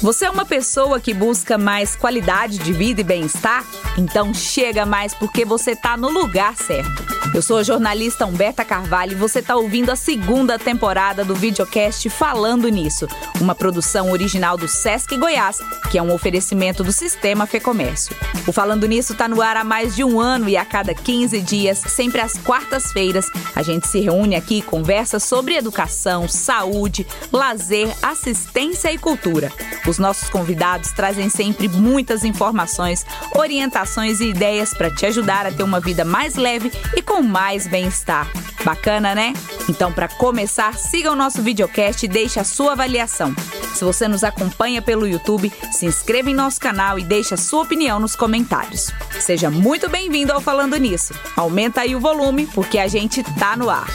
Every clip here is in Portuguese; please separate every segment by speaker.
Speaker 1: Você é uma pessoa que busca mais qualidade de vida e bem-estar? Então chega mais porque você está no lugar certo. Eu sou a jornalista Humberta Carvalho e você está ouvindo a segunda temporada do videocast Falando Nisso, uma produção original do Sesc Goiás, que é um oferecimento do Sistema Fecomércio. O Falando Nisso está no ar há mais de um ano e a cada 15 dias, sempre às quartas-feiras, a gente se reúne aqui e conversa sobre educação, saúde, lazer, assistência e cultura. Os nossos convidados trazem sempre muitas informações, orientações e ideias para te ajudar a ter uma vida mais leve e com mais bem-estar. Bacana, né? Então, para começar, siga o nosso videocast e deixe a sua avaliação. Se você nos acompanha pelo YouTube, se inscreva em nosso canal e deixe a sua opinião nos comentários. Seja muito bem-vindo ao Falando Nisso. Aumenta aí o volume, porque a gente tá no ar.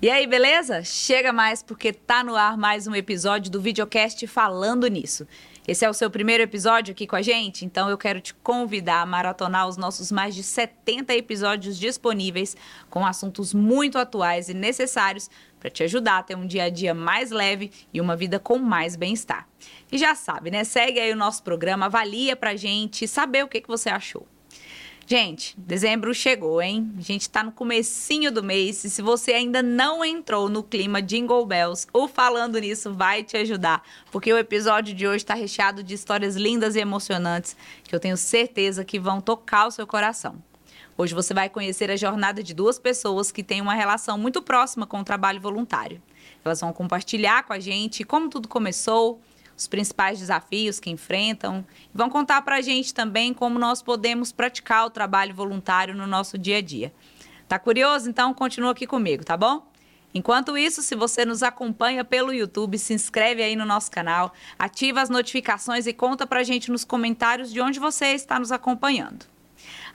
Speaker 1: E aí, beleza? Chega mais porque tá no ar mais um episódio do videocast falando nisso. Esse é o seu primeiro episódio aqui com a gente, então eu quero te convidar a maratonar os nossos mais de 70 episódios disponíveis com assuntos muito atuais e necessários para te ajudar a ter um dia a dia mais leve e uma vida com mais bem-estar. E já sabe, né? Segue aí o nosso programa, avalia pra gente saber o que, que você achou. Gente, dezembro chegou, hein? A gente tá no comecinho do mês e se você ainda não entrou no clima Jingle Bells, o Falando Nisso vai te ajudar, porque o episódio de hoje está recheado de histórias lindas e emocionantes que eu tenho certeza que vão tocar o seu coração. Hoje você vai conhecer a jornada de duas pessoas que têm uma relação muito próxima com o trabalho voluntário. Elas vão compartilhar com a gente como tudo começou, os principais desafios que enfrentam. Vão contar para a gente também como nós podemos praticar o trabalho voluntário no nosso dia a dia. Tá curioso? Então continua aqui comigo, tá bom? Enquanto isso, se você nos acompanha pelo YouTube, se inscreve aí no nosso canal, ativa as notificações e conta pra gente nos comentários de onde você está nos acompanhando.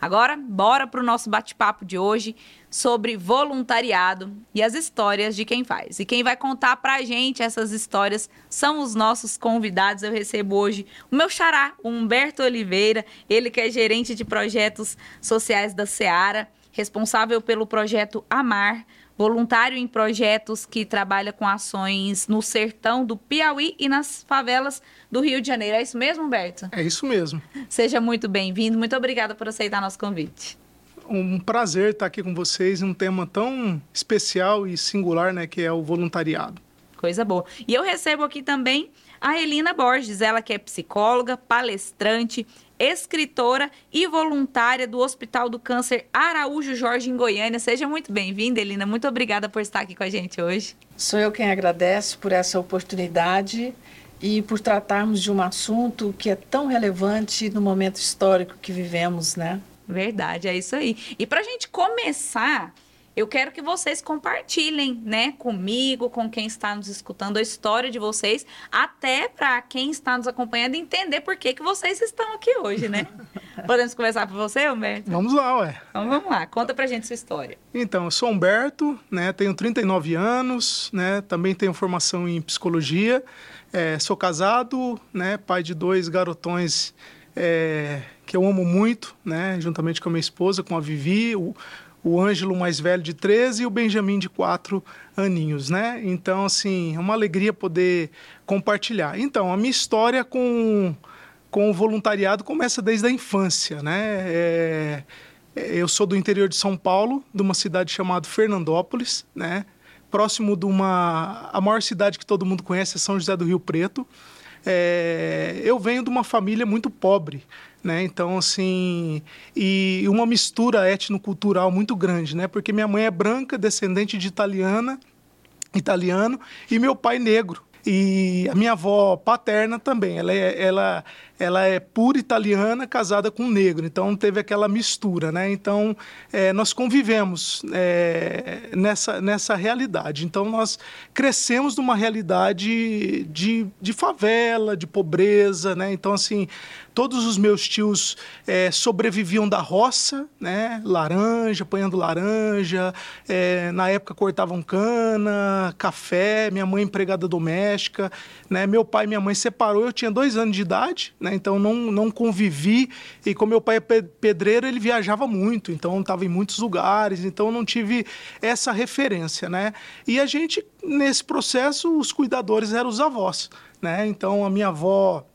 Speaker 1: Agora, bora para o nosso bate-papo de hoje sobre voluntariado e as histórias de quem faz. E quem vai contar para a gente essas histórias são os nossos convidados. Eu recebo hoje o meu xará, o Humberto Oliveira, ele que é gerente de projetos sociais da Seara, responsável pelo projeto Amar, voluntário em projetos que trabalha com ações no sertão do Piauí e nas favelas do Rio de Janeiro. É isso mesmo, Humberto?
Speaker 2: É isso mesmo.
Speaker 1: Seja muito bem-vindo. Muito obrigada por aceitar nosso convite.
Speaker 2: Um prazer estar aqui com vocês em um tema tão especial e singular, né, que é o voluntariado.
Speaker 1: Coisa boa. E eu recebo aqui também a Elina Borges, ela que é psicóloga, palestrante, escritora e voluntária do Hospital do Câncer Araújo Jorge, em Goiânia. Seja muito bem-vinda, Elina. Muito obrigada por estar aqui com a gente hoje.
Speaker 3: Sou eu quem agradece por essa oportunidade e por tratarmos de um assunto que é tão relevante no momento histórico que vivemos, né?
Speaker 1: Verdade, é isso aí. E para a gente começar, eu quero que vocês compartilhem, né, comigo, com quem está nos escutando, a história de vocês, até para quem está nos acompanhando entender por que, que vocês estão aqui hoje, né? Podemos conversar com você, Humberto?
Speaker 2: Vamos lá, ué.
Speaker 1: Então vamos lá, conta pra gente sua história.
Speaker 2: Então, eu sou Humberto, né, tenho 39 anos, né, também tenho formação em psicologia, é, sou casado, né, pai de dois garotões é, que eu amo muito, né, juntamente com a minha esposa, com a Vivi, o, o Ângelo mais velho de 13 e o Benjamin de 4 aninhos, né? Então, assim, é uma alegria poder compartilhar. Então, a minha história com, com o voluntariado começa desde a infância, né? É, eu sou do interior de São Paulo, de uma cidade chamada Fernandópolis, né? Próximo de uma... A maior cidade que todo mundo conhece é São José do Rio Preto. É, eu venho de uma família muito pobre, né? Então, assim, e uma mistura etnocultural muito grande, né? Porque minha mãe é branca, descendente de italiana, italiano, e meu pai negro. E a minha avó paterna também, ela é, ela, ela é pura italiana, casada com um negro, então teve aquela mistura, né? Então é, nós convivemos é, nessa, nessa realidade. Então nós crescemos numa realidade de, de favela, de pobreza, né? Então assim Todos os meus tios é, sobreviviam da roça, né? Laranja, apanhando laranja. É, na época cortavam cana, café. Minha mãe empregada doméstica, né? Meu pai e minha mãe separou. Eu tinha dois anos de idade, né? Então não, não convivi. E como meu pai é pedreiro, ele viajava muito, então estava em muitos lugares, então não tive essa referência, né? E a gente, nesse processo, os cuidadores eram os avós, né? Então a minha avó,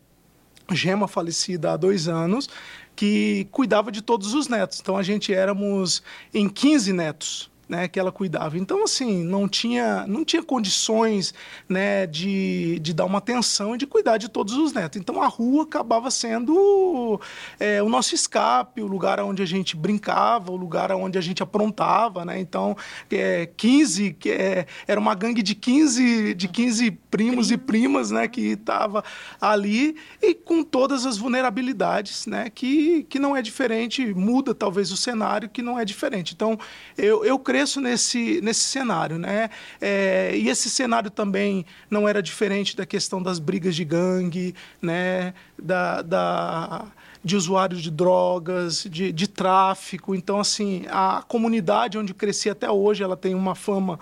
Speaker 2: Gema, falecida há dois anos, que cuidava de todos os netos. Então a gente éramos em 15 netos né, que ela cuidava. Então, assim, não tinha, não tinha condições né, de, de dar uma atenção e de cuidar de todos os netos. Então, a rua acabava sendo é, o nosso escape, o lugar onde a gente brincava, o lugar onde a gente aprontava. Né? Então, é, 15, que é, era uma gangue de 15, de 15 primos e primas né, que estava ali e com todas as vulnerabilidades, né, que, que não é diferente, muda talvez o cenário, que não é diferente. Então, eu, eu creio cresço nesse, nesse cenário, né? É, e esse cenário também não era diferente da questão das brigas de gangue, né? Da, da de usuários de drogas, de, de tráfico. Então, assim, a comunidade onde cresci até hoje, ela tem uma fama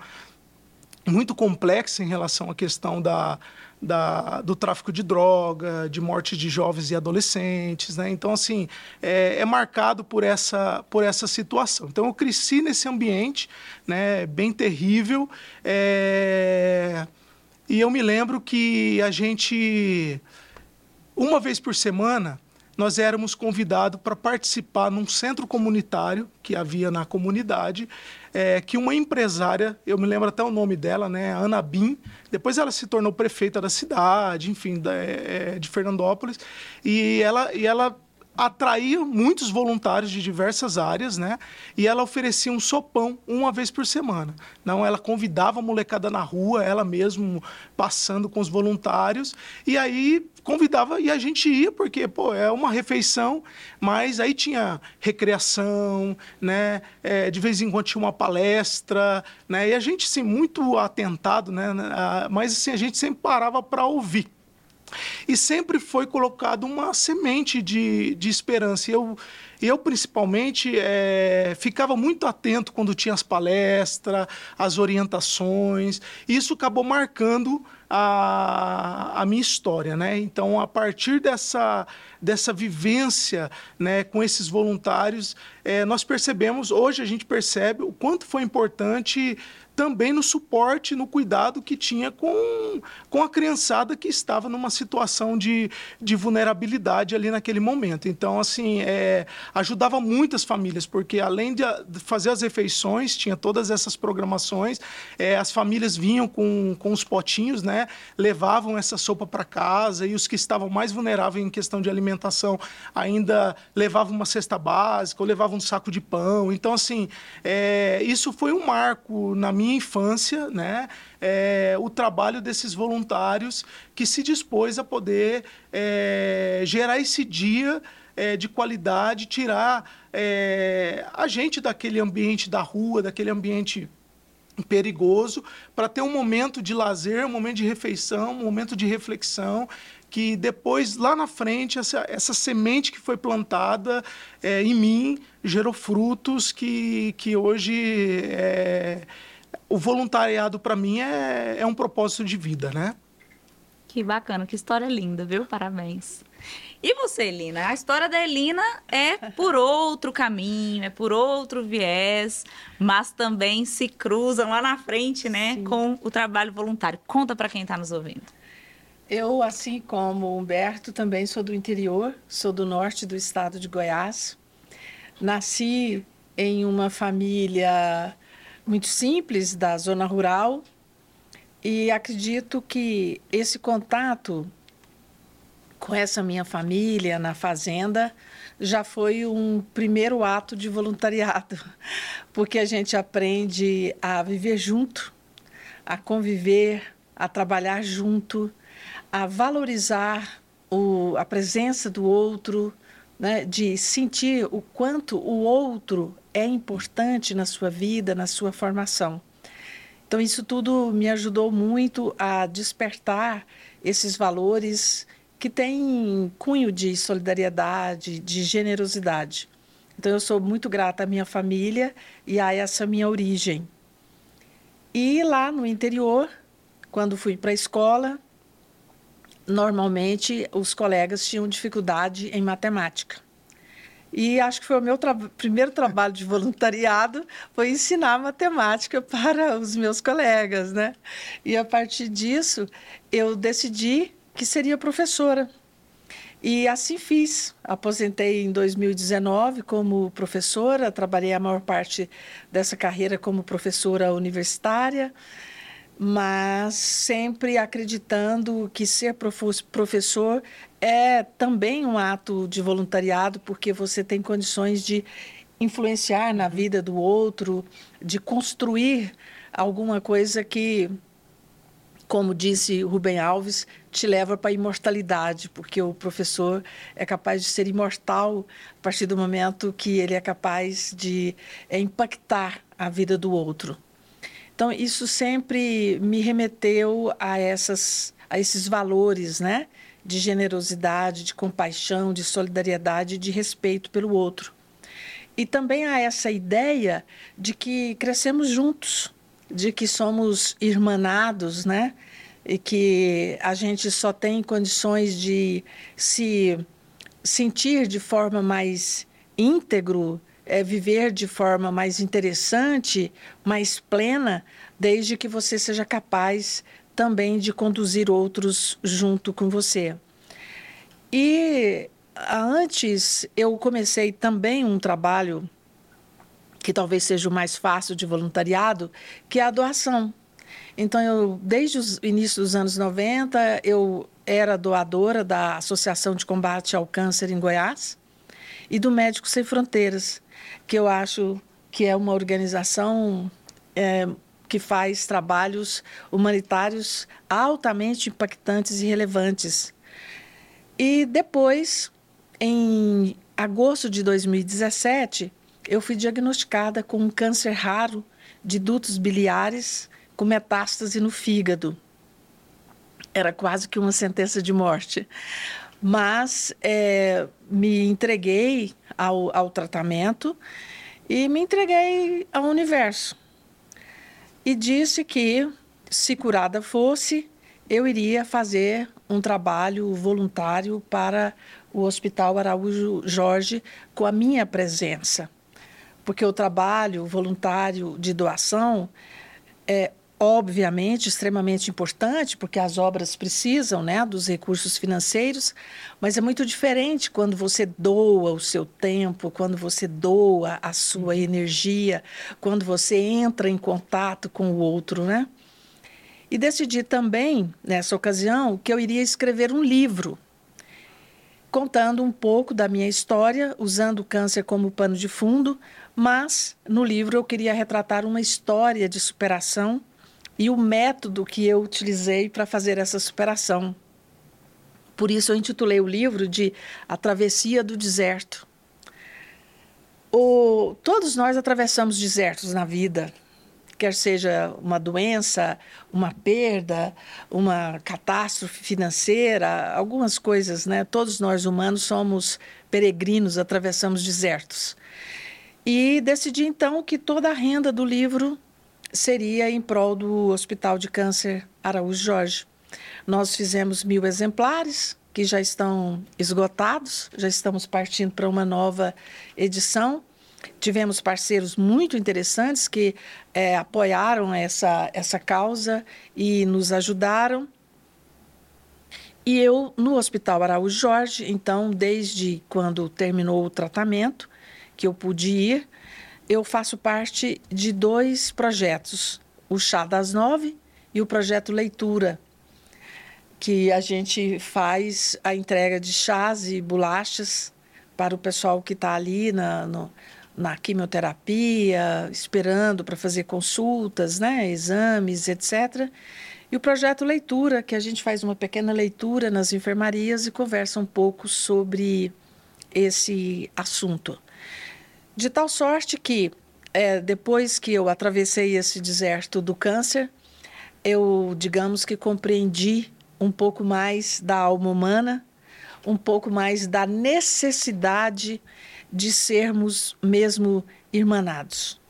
Speaker 2: muito complexa em relação à questão da, da, do tráfico de droga, de morte de jovens e adolescentes, né? Então, assim, é, é, marcado por essa, por essa situação. Então, eu cresci nesse ambiente, né? Bem terrível. É... E eu me lembro que a gente, uma vez por semana, nós éramos convidados para participar num centro comunitário que havia na comunidade, é, que uma empresária, eu me lembro até o nome dela, né, Ana Bin, depois ela se tornou prefeita da cidade, enfim, da, é, de Fernandópolis, e ela, e ela atraía muitos voluntários de diversas áreas, né? E ela oferecia um sopão uma vez por semana. Não, ela convidava a molecada na rua, ela mesmo passando com os voluntários, e aí convidava e a gente ia porque pô é uma refeição mas aí tinha recreação né? É, de vez em quando tinha uma palestra né? E a gente sim muito atentado né? Mas assim a gente sempre parava para ouvir e sempre foi colocado uma semente de, de esperança. Eu, eu principalmente, é, ficava muito atento quando tinha as palestras, as orientações. Isso acabou marcando a, a minha história, né? Então, a partir dessa, dessa vivência né, com esses voluntários, é, nós percebemos, hoje a gente percebe o quanto foi importante também no suporte, no cuidado que tinha com, com a criançada que estava numa situação de, de vulnerabilidade ali naquele momento. Então, assim, é, ajudava muitas famílias, porque além de fazer as refeições, tinha todas essas programações, é, as famílias vinham com, com os potinhos, né, levavam essa sopa para casa, e os que estavam mais vulneráveis em questão de alimentação ainda levavam uma cesta básica ou levavam um saco de pão. Então, assim, é, isso foi um marco na minha minha infância, né, é, o trabalho desses voluntários que se dispôs a poder é, gerar esse dia é, de qualidade, tirar é, a gente daquele ambiente da rua, daquele ambiente perigoso, para ter um momento de lazer, um momento de refeição, um momento de reflexão que depois, lá na frente, essa, essa semente que foi plantada é, em mim gerou frutos que, que hoje é, o voluntariado para mim é, é um propósito de vida, né?
Speaker 1: Que bacana, que história linda, viu? Parabéns. E você, Elina? A história da Elina é por outro caminho, é por outro viés, mas também se cruzam lá na frente, né, Sim. com o trabalho voluntário. Conta para quem está nos ouvindo.
Speaker 3: Eu, assim como o Humberto, também sou do interior, sou do norte do estado de Goiás. Nasci em uma família muito simples da zona rural e acredito que esse contato com essa minha família na fazenda já foi um primeiro ato de voluntariado, porque a gente aprende a viver junto, a conviver, a trabalhar junto, a valorizar o, a presença do outro, né, de sentir o quanto o outro é importante na sua vida, na sua formação. Então, isso tudo me ajudou muito a despertar esses valores que têm cunho de solidariedade, de generosidade. Então, eu sou muito grata à minha família e a essa minha origem. E lá no interior, quando fui para a escola, normalmente os colegas tinham dificuldade em matemática. E acho que foi o meu tra primeiro trabalho de voluntariado foi ensinar matemática para os meus colegas, né? E a partir disso eu decidi que seria professora. E assim fiz. Aposentei em 2019 como professora, trabalhei a maior parte dessa carreira como professora universitária mas sempre acreditando que ser professor é também um ato de voluntariado, porque você tem condições de influenciar na vida do outro, de construir alguma coisa que, como disse Rubem Alves, te leva para a imortalidade, porque o professor é capaz de ser imortal a partir do momento que ele é capaz de é, impactar a vida do outro. Então, isso sempre me remeteu a, essas, a esses valores, né? De generosidade, de compaixão, de solidariedade, de respeito pelo outro. E também a essa ideia de que crescemos juntos, de que somos irmanados, né? E que a gente só tem condições de se sentir de forma mais íntegro é, viver de forma mais interessante, mais plena, desde que você seja capaz também de conduzir outros junto com você. E antes eu comecei também um trabalho que talvez seja o mais fácil de voluntariado, que é a doação. Então, eu, desde o início dos anos 90, eu era doadora da Associação de Combate ao Câncer em Goiás e do Médicos Sem Fronteiras que eu acho que é uma organização é, que faz trabalhos humanitários altamente impactantes e relevantes. E depois, em agosto de 2017, eu fui diagnosticada com um câncer raro de dutos biliares com metástase no fígado. Era quase que uma sentença de morte. Mas é, me entreguei ao, ao tratamento e me entreguei ao universo. E disse que, se curada fosse, eu iria fazer um trabalho voluntário para o Hospital Araújo Jorge com a minha presença. Porque o trabalho voluntário de doação é obviamente extremamente importante, porque as obras precisam né, dos recursos financeiros, mas é muito diferente quando você doa o seu tempo, quando você doa a sua energia, quando você entra em contato com o outro, né? E decidi também, nessa ocasião, que eu iria escrever um livro contando um pouco da minha história, usando o câncer como pano de fundo, mas no livro eu queria retratar uma história de superação e o método que eu utilizei para fazer essa superação. Por isso eu intitulei o livro de A Travessia do Deserto. O, todos nós atravessamos desertos na vida, quer seja uma doença, uma perda, uma catástrofe financeira, algumas coisas, né? Todos nós humanos somos peregrinos, atravessamos desertos. E decidi então que toda a renda do livro seria em prol do Hospital de Câncer Araújo Jorge. Nós fizemos mil exemplares, que já estão esgotados, já estamos partindo para uma nova edição. Tivemos parceiros muito interessantes que é, apoiaram essa, essa causa e nos ajudaram. E eu, no Hospital Araújo Jorge, então, desde quando terminou o tratamento, que eu pude ir, eu faço parte de dois projetos, o Chá das Nove e o projeto Leitura, que a gente faz a entrega de chás e bolachas para o pessoal que está ali na, no, na quimioterapia, esperando para fazer consultas, né, exames, etc. E o projeto Leitura, que a gente faz uma pequena leitura nas enfermarias e conversa um pouco sobre esse assunto. De tal sorte que, é, depois que eu atravessei esse deserto do câncer, eu, digamos que compreendi um pouco mais da alma humana, um pouco mais da necessidade de sermos mesmo irmanados.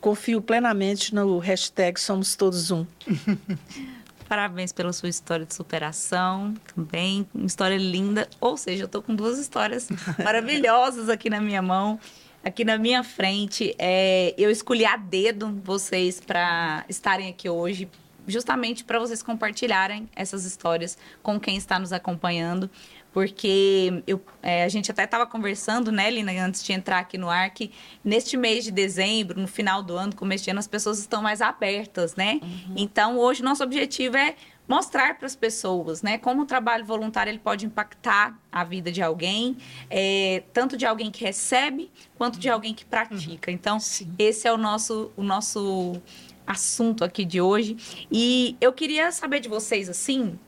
Speaker 3: Confio plenamente no hashtag Somos Todos Um.
Speaker 1: parabéns pela sua história de superação também. Uma história linda. Ou seja, eu tô com duas histórias maravilhosas aqui na minha mão. Aqui na minha frente, é, eu escolhi a dedo vocês para estarem aqui hoje, justamente para vocês compartilharem essas histórias com quem está nos acompanhando porque eu, é, a gente até estava conversando, né, Lina, antes de entrar aqui no ar, que neste mês de dezembro, no final do ano, começo de ano, as pessoas estão mais abertas, né? Uhum. Então, hoje, nosso objetivo é mostrar para as pessoas, né, como o trabalho voluntário ele pode impactar a vida de alguém, é, tanto de alguém que recebe quanto de alguém que pratica. Uhum. Então, Sim. esse é o nosso, o nosso assunto aqui de hoje. E eu queria saber de vocês, assim,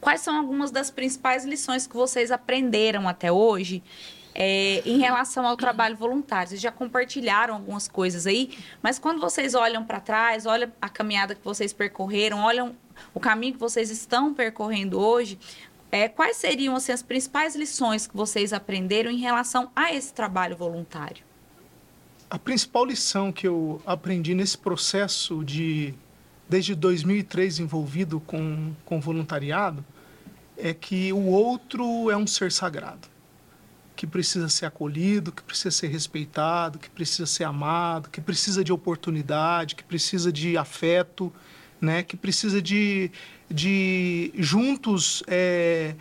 Speaker 1: quais são algumas das principais lições que vocês aprenderam até hoje é, em relação ao trabalho voluntário. Vocês já compartilharam algumas coisas aí, mas quando vocês olham para trás, olham a caminhada que vocês percorreram, olham o caminho que vocês estão percorrendo hoje, é, quais seriam assim, as principais lições que vocês aprenderam em relação a esse trabalho voluntário?
Speaker 2: A principal lição que eu aprendi nesse processo de desde 2003 envolvido com, com voluntariado, é que o outro é um ser sagrado, que precisa ser acolhido, que precisa ser respeitado, que precisa ser amado, que precisa de oportunidade, que precisa de afeto, né? que precisa de, de juntos é,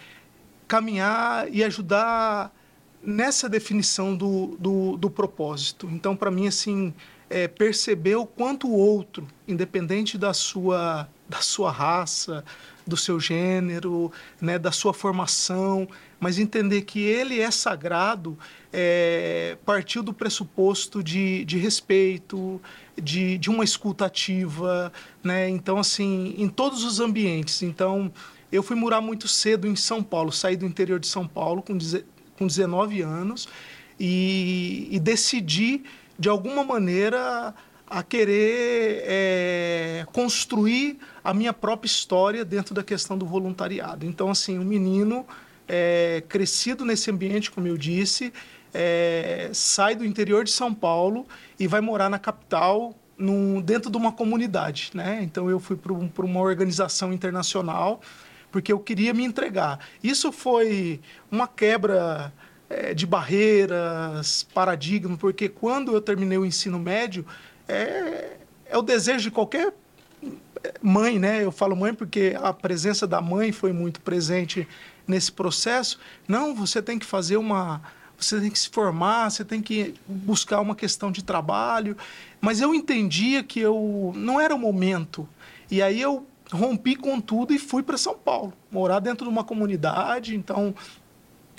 Speaker 2: caminhar e ajudar nessa definição do, do, do propósito. Então, para mim, assim, é, perceber o quanto o outro, independente da sua, da sua raça, do seu gênero, né, da sua formação, mas entender que ele é sagrado é, partiu do pressuposto de, de respeito, de, de uma escuta ativa, né? Então, assim, em todos os ambientes. Então, eu fui morar muito cedo em São Paulo, saí do interior de São Paulo com, com 19 anos e, e decidi de alguma maneira, a querer é, construir a minha própria história dentro da questão do voluntariado. Então, assim, um menino é, crescido nesse ambiente, como eu disse, é, sai do interior de São Paulo e vai morar na capital num, dentro de uma comunidade. Né? Então, eu fui para um, uma organização internacional porque eu queria me entregar. Isso foi uma quebra é, de barreiras, paradigma, porque quando eu terminei o ensino médio, é, é o desejo de qualquer mãe, né? Eu falo mãe porque a presença da mãe foi muito presente nesse processo. Não, você tem que fazer uma. Você tem que se formar, você tem que buscar uma questão de trabalho. Mas eu entendia que eu não era o momento. E aí eu rompi com tudo e fui para São Paulo, morar dentro de uma comunidade. Então,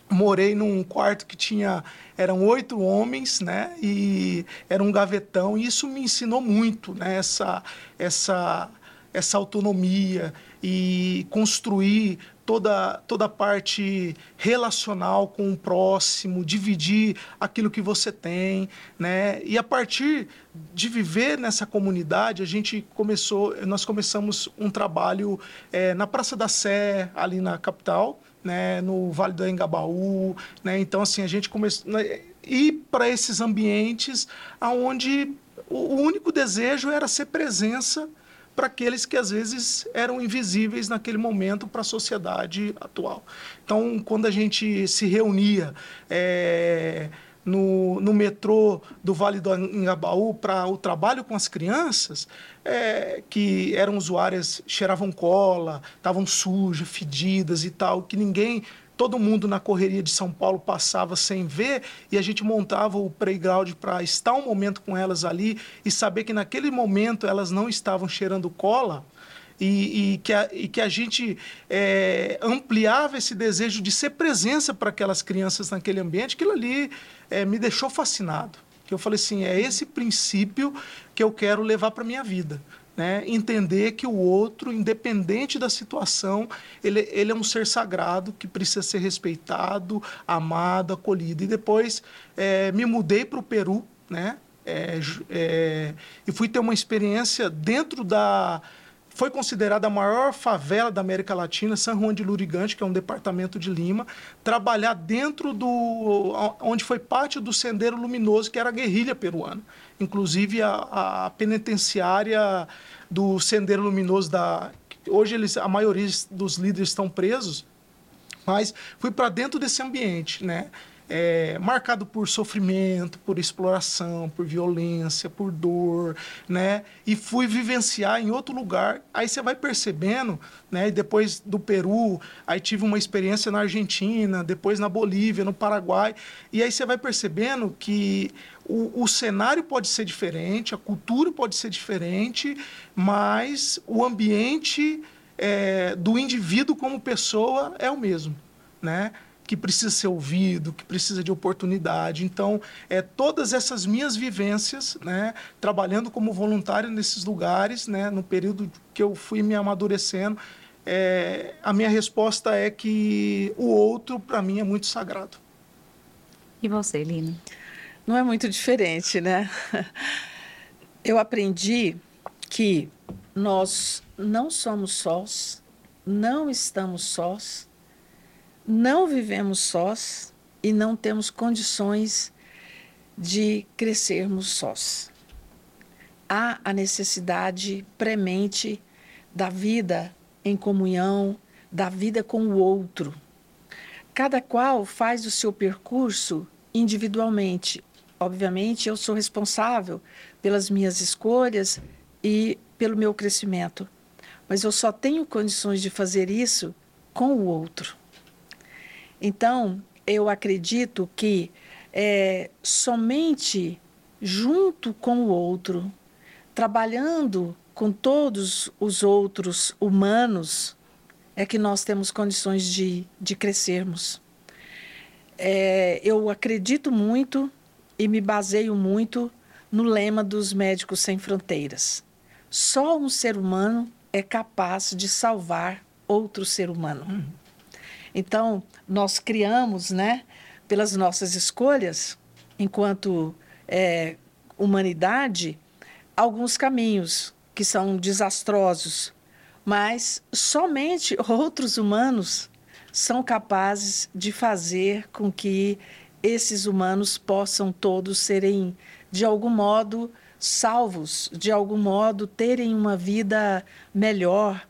Speaker 2: morei num quarto que tinha eram oito homens né e era um gavetão e isso me ensinou muito né essa essa essa autonomia e construir toda toda a parte relacional com o próximo dividir aquilo que você tem né e a partir de viver nessa comunidade a gente começou nós começamos um trabalho é, na Praça da Sé ali na capital né, no Vale do Engabaú, né? Então assim a gente começou né, ir para esses ambientes aonde o único desejo era ser presença para aqueles que às vezes eram invisíveis naquele momento para a sociedade atual. Então, quando a gente se reunia é, no, no metrô do Vale do Engabaú para o trabalho com as crianças, é, que eram usuárias, cheiravam cola, estavam sujas, fedidas e tal, que ninguém todo mundo na correria de São Paulo passava sem ver e a gente montava o playground para estar um momento com elas ali e saber que naquele momento elas não estavam cheirando cola e, e, que, a, e que a gente é, ampliava esse desejo de ser presença para aquelas crianças naquele ambiente, aquilo ali é, me deixou fascinado. Que eu falei assim, é esse princípio que eu quero levar para minha vida. Né? Entender que o outro, independente da situação, ele, ele é um ser sagrado que precisa ser respeitado, amado, acolhido. E depois é, me mudei para o Peru, né? É, é, e fui ter uma experiência dentro da foi considerada a maior favela da América Latina, San Juan de Lurigante, que é um departamento de Lima, trabalhar dentro do onde foi parte do Sendeiro Luminoso, que era a guerrilha peruana. Inclusive a, a penitenciária do Sendeiro Luminoso da hoje eles, a maioria dos líderes estão presos, mas fui para dentro desse ambiente, né? É, marcado por sofrimento, por exploração, por violência, por dor, né? E fui vivenciar em outro lugar. Aí você vai percebendo, né? E depois do Peru, aí tive uma experiência na Argentina, depois na Bolívia, no Paraguai. E aí você vai percebendo que o, o cenário pode ser diferente, a cultura pode ser diferente, mas o ambiente é, do indivíduo como pessoa é o mesmo, né? Que precisa ser ouvido, que precisa de oportunidade. Então, é, todas essas minhas vivências, né, trabalhando como voluntário nesses lugares, né, no período que eu fui me amadurecendo, é, a minha resposta é que o outro, para mim, é muito sagrado.
Speaker 1: E você, Lina?
Speaker 3: Não é muito diferente, né? Eu aprendi que nós não somos sós, não estamos sós, não vivemos sós e não temos condições de crescermos sós. Há a necessidade premente da vida em comunhão, da vida com o outro. Cada qual faz o seu percurso individualmente. Obviamente, eu sou responsável pelas minhas escolhas e pelo meu crescimento, mas eu só tenho condições de fazer isso com o outro. Então, eu acredito que é, somente junto com o outro, trabalhando com todos os outros humanos, é que nós temos condições de, de crescermos. É, eu acredito muito e me baseio muito no lema dos Médicos Sem Fronteiras. Só um ser humano é capaz de salvar outro ser humano. Uhum. Então, nós criamos, né, pelas nossas escolhas, enquanto é, humanidade, alguns caminhos que são desastrosos, mas somente outros humanos são capazes de fazer com que esses humanos possam todos serem, de algum modo, salvos, de algum modo, terem uma vida melhor,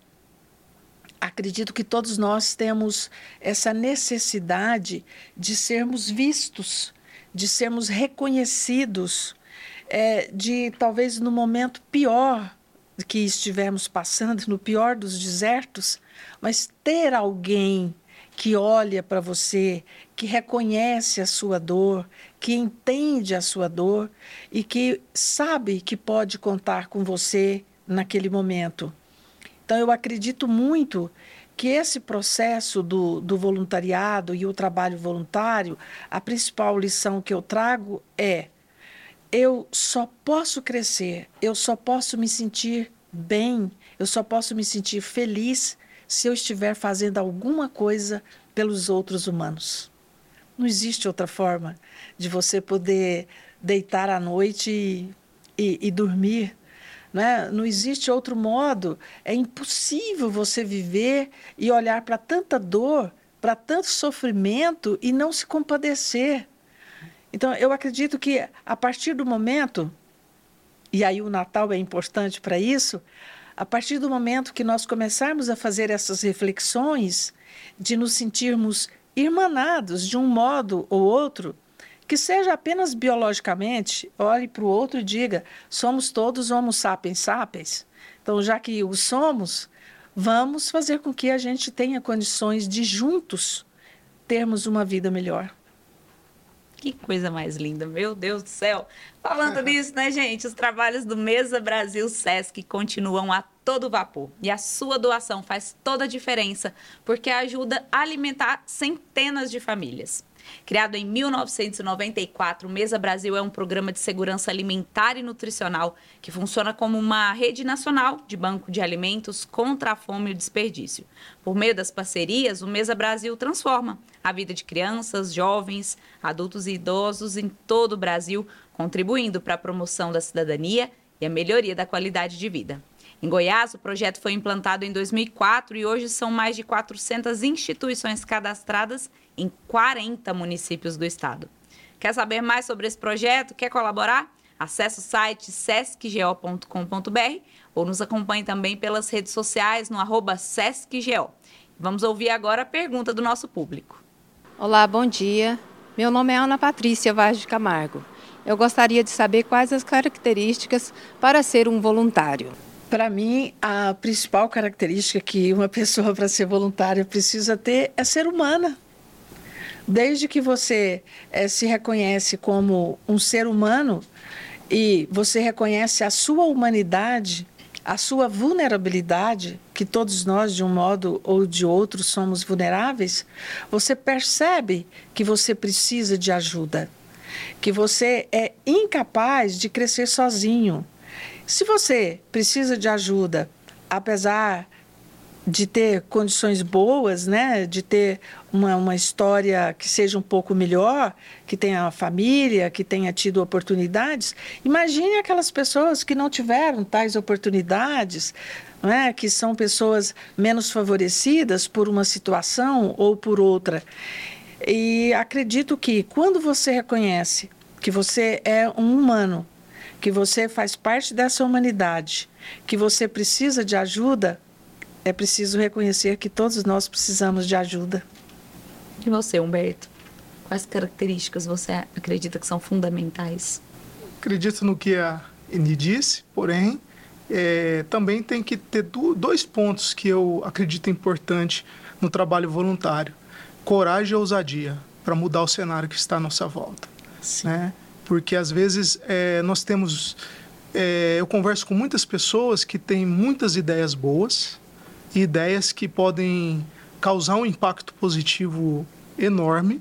Speaker 3: acredito que todos nós temos essa necessidade de sermos vistos, de sermos reconhecidos, é, de talvez no momento pior que estivermos passando, no pior dos desertos, mas ter alguém que olha para você, que reconhece a sua dor, que entende a sua dor e que sabe que pode contar com você naquele momento. Então, eu acredito muito que esse processo do, do voluntariado e o trabalho voluntário, a principal lição que eu trago é: eu só posso crescer, eu só posso me sentir bem, eu só posso me sentir feliz se eu estiver fazendo alguma coisa pelos outros humanos. Não existe outra forma de você poder deitar à noite e, e, e dormir né? Não existe outro modo. É impossível você viver e olhar para tanta dor, para tanto sofrimento e não se compadecer. Então, eu acredito que a partir do momento, e aí o Natal é importante para isso, a partir do momento que nós começarmos a fazer essas reflexões, de nos sentirmos irmanados de um modo ou outro, que seja apenas biologicamente, olhe para o outro e diga: somos todos Homo sapiens sapiens. Então, já que o somos, vamos fazer com que a gente tenha condições de juntos termos uma vida melhor.
Speaker 1: Que coisa mais linda, meu Deus do céu. Falando nisso, né, gente? Os trabalhos do Mesa Brasil Sesc continuam a todo vapor. E a sua doação faz toda a diferença, porque ajuda a alimentar centenas de famílias. Criado em 1994, o Mesa Brasil é um programa de segurança alimentar e nutricional que funciona como uma rede nacional de banco de alimentos contra a fome e o desperdício. Por meio das parcerias, o Mesa Brasil transforma a vida de crianças, jovens, adultos e idosos em todo o Brasil, contribuindo para a promoção da cidadania e a melhoria da qualidade de vida. Em Goiás, o projeto foi implantado em 2004 e hoje são mais de 400 instituições cadastradas em 40 municípios do estado. Quer saber mais sobre esse projeto? Quer colaborar? Acesse o site sescgo.com.br ou nos acompanhe também pelas redes sociais no arroba sescgo. Vamos ouvir agora a pergunta do nosso público.
Speaker 4: Olá, bom dia. Meu nome é Ana Patrícia Vaz de Camargo. Eu gostaria de saber quais as características para ser um voluntário.
Speaker 3: Para mim, a principal característica que uma pessoa para ser voluntária precisa ter é ser humana. Desde que você é, se reconhece como um ser humano e você reconhece a sua humanidade, a sua vulnerabilidade, que todos nós, de um modo ou de outro, somos vulneráveis, você percebe que você precisa de ajuda, que você é incapaz de crescer sozinho. Se você precisa de ajuda, apesar de ter condições boas, né, de ter uma, uma história que seja um pouco melhor, que tenha família, que tenha tido oportunidades, imagine aquelas pessoas que não tiveram tais oportunidades, né, que são pessoas menos favorecidas por uma situação ou por outra. E acredito que quando você reconhece que você é um humano, que você faz parte dessa humanidade, que você precisa de ajuda, é preciso reconhecer que todos nós precisamos de ajuda.
Speaker 1: E você, Humberto? Quais características você acredita que são fundamentais?
Speaker 2: Acredito no que a Eni disse, porém, é, também tem que ter do, dois pontos que eu acredito importante no trabalho voluntário: coragem e ousadia para mudar o cenário que está à nossa volta. Sim. Né? Porque às vezes é, nós temos. É, eu converso com muitas pessoas que têm muitas ideias boas, ideias que podem causar um impacto positivo enorme.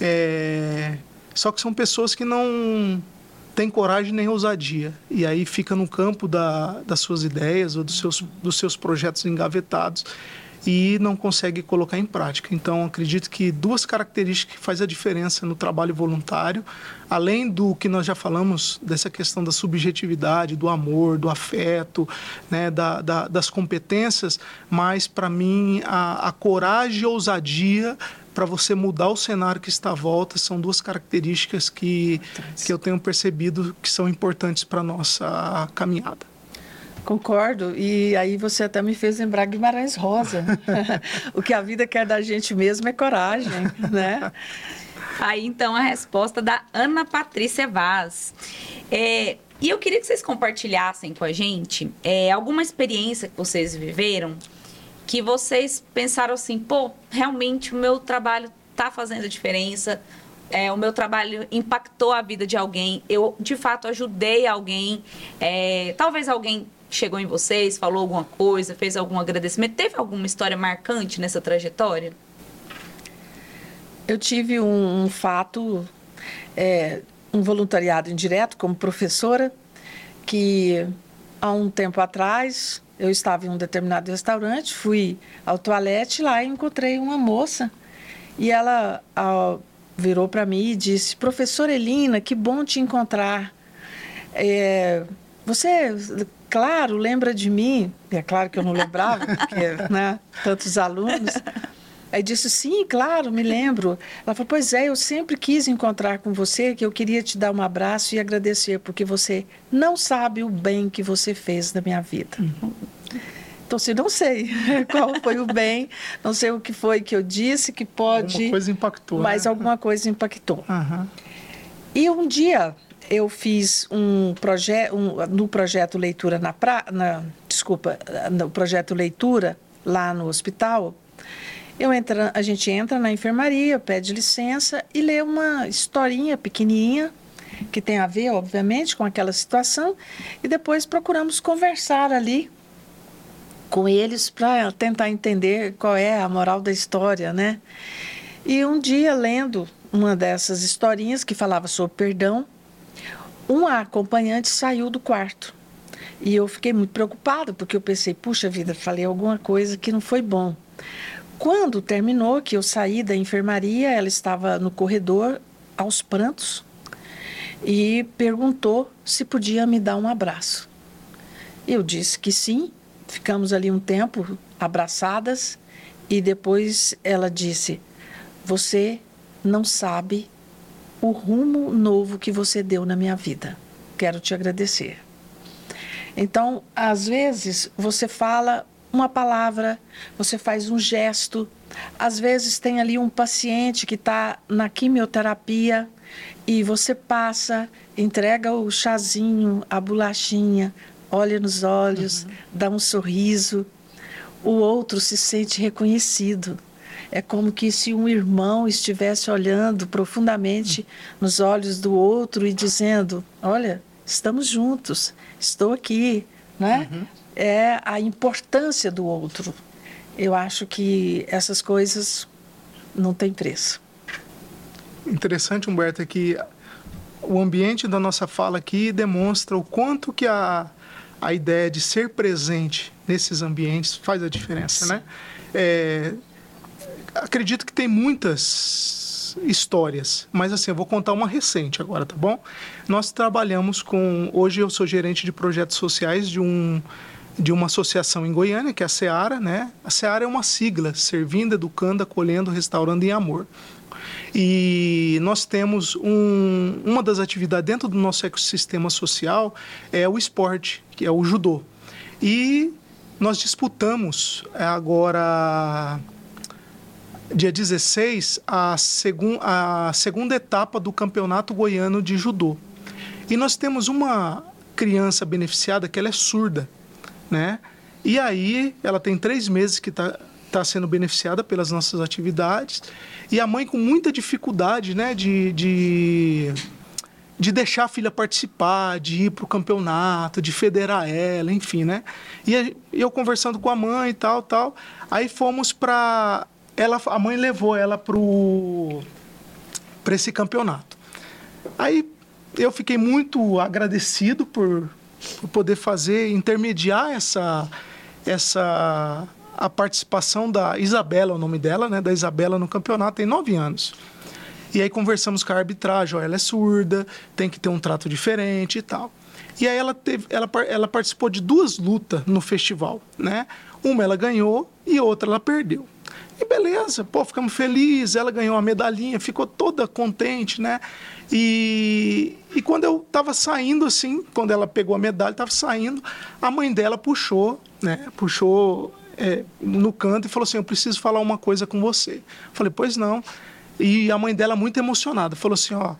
Speaker 2: É... Só que são pessoas que não têm coragem nem ousadia. E aí fica no campo da, das suas ideias ou dos seus, dos seus projetos engavetados e não consegue colocar em prática. Então, acredito que duas características que faz a diferença no trabalho voluntário, além do que nós já falamos dessa questão da subjetividade, do amor, do afeto, né, da, da, das competências, mas para mim a, a coragem e a ousadia para você mudar o cenário que está à volta são duas características que, que eu tenho percebido que são importantes para nossa caminhada.
Speaker 3: Concordo. E aí você até me fez lembrar Guimarães Rosa. o que a vida quer da gente mesmo é coragem, né?
Speaker 1: Aí então a resposta da Ana Patrícia Vaz. É, e eu queria que vocês compartilhassem com a gente é, alguma experiência que vocês viveram que vocês pensaram assim, pô, realmente o meu trabalho está fazendo diferença, é, o meu trabalho impactou a vida de alguém, eu de fato ajudei alguém, é, talvez alguém chegou em vocês, falou alguma coisa, fez algum agradecimento? Teve alguma história marcante nessa trajetória?
Speaker 3: Eu tive um, um fato, é, um voluntariado indireto como professora, que há um tempo atrás eu estava em um determinado restaurante, fui ao toalete lá e encontrei uma moça e ela virou para mim e disse: Professora Elina, que bom te encontrar. É, você claro, lembra de mim. E é claro que eu não lembrava, porque né, tantos alunos. Aí disse, sim, claro, me lembro. Ela falou, pois é, eu sempre quis encontrar com você, que eu queria te dar um abraço e agradecer, porque você não sabe o bem que você fez na minha vida. Então, assim, não sei qual foi o bem, não sei o que foi que eu disse, que pode...
Speaker 2: Alguma coisa impactou.
Speaker 3: Mas né? alguma coisa impactou. Uhum. E um dia, eu fiz um projeto um, no projeto leitura na, pra, na desculpa no projeto leitura lá no hospital eu entra, a gente entra na enfermaria pede licença e lê uma historinha pequenininha que tem a ver obviamente com aquela situação e depois procuramos conversar ali com eles para tentar entender qual é a moral da história né? E um dia lendo uma dessas historinhas que falava sobre perdão um acompanhante saiu do quarto. E eu fiquei muito preocupada, porque eu pensei, puxa vida, falei alguma coisa que não foi bom. Quando terminou, que eu saí da enfermaria, ela estava no corredor, aos prantos, e perguntou se podia me dar um abraço. Eu disse que sim, ficamos ali um tempo abraçadas, e depois ela disse: Você não sabe o rumo novo que você deu na minha vida. quero te agradecer. Então, às vezes, você fala uma palavra, você faz um gesto. Às vezes, tem ali um paciente que está na quimioterapia e você passa, entrega o chazinho, a bolachinha, olha nos olhos, uhum. dá um sorriso. O outro se sente reconhecido. É como que se um irmão estivesse olhando profundamente nos olhos do outro e dizendo: Olha, estamos juntos, estou aqui, né? Uhum. É a importância do outro. Eu acho que essas coisas não têm preço.
Speaker 2: Interessante, Humberto, é que o ambiente da nossa fala aqui demonstra o quanto que a, a ideia de ser presente nesses ambientes faz a diferença, Sim. né? É, acredito que tem muitas histórias, mas assim, eu vou contar uma recente agora, tá bom? Nós trabalhamos com. Hoje eu sou gerente de projetos sociais de um de uma associação em Goiânia, que é a SEARA, né? A SEARA é uma sigla, servindo, educando, acolhendo, restaurando em amor. E nós temos um, uma das atividades dentro do nosso ecossistema social é o esporte, que é o judô. E nós disputamos é, agora dia 16, a, segun, a segunda etapa do Campeonato Goiano de Judô. E nós temos uma criança beneficiada que ela é surda, né? E aí ela tem três meses que está tá sendo beneficiada pelas nossas atividades. E a mãe com muita dificuldade, né? De, de, de deixar a filha participar, de ir para o campeonato, de federar ela, enfim, né? E eu conversando com a mãe e tal, tal. Aí fomos para ela, a mãe levou ela pro para esse campeonato. Aí eu fiquei muito agradecido por, por poder fazer intermediar essa essa a participação da Isabela, o nome dela, né, da Isabela no campeonato, tem nove anos. E aí conversamos com a arbitragem, ó, ela é surda, tem que ter um trato diferente e tal. E aí ela, teve, ela, ela participou de duas lutas no festival, né? Uma ela ganhou e outra ela perdeu. E beleza, pô, ficamos felizes, ela ganhou uma medalhinha, ficou toda contente, né? E, e quando eu estava saindo assim, quando ela pegou a medalha, estava saindo, a mãe dela puxou, né? Puxou é, no canto e falou assim: Eu preciso falar uma coisa com você. Eu falei, pois não. E a mãe dela, muito emocionada, falou assim: Ó,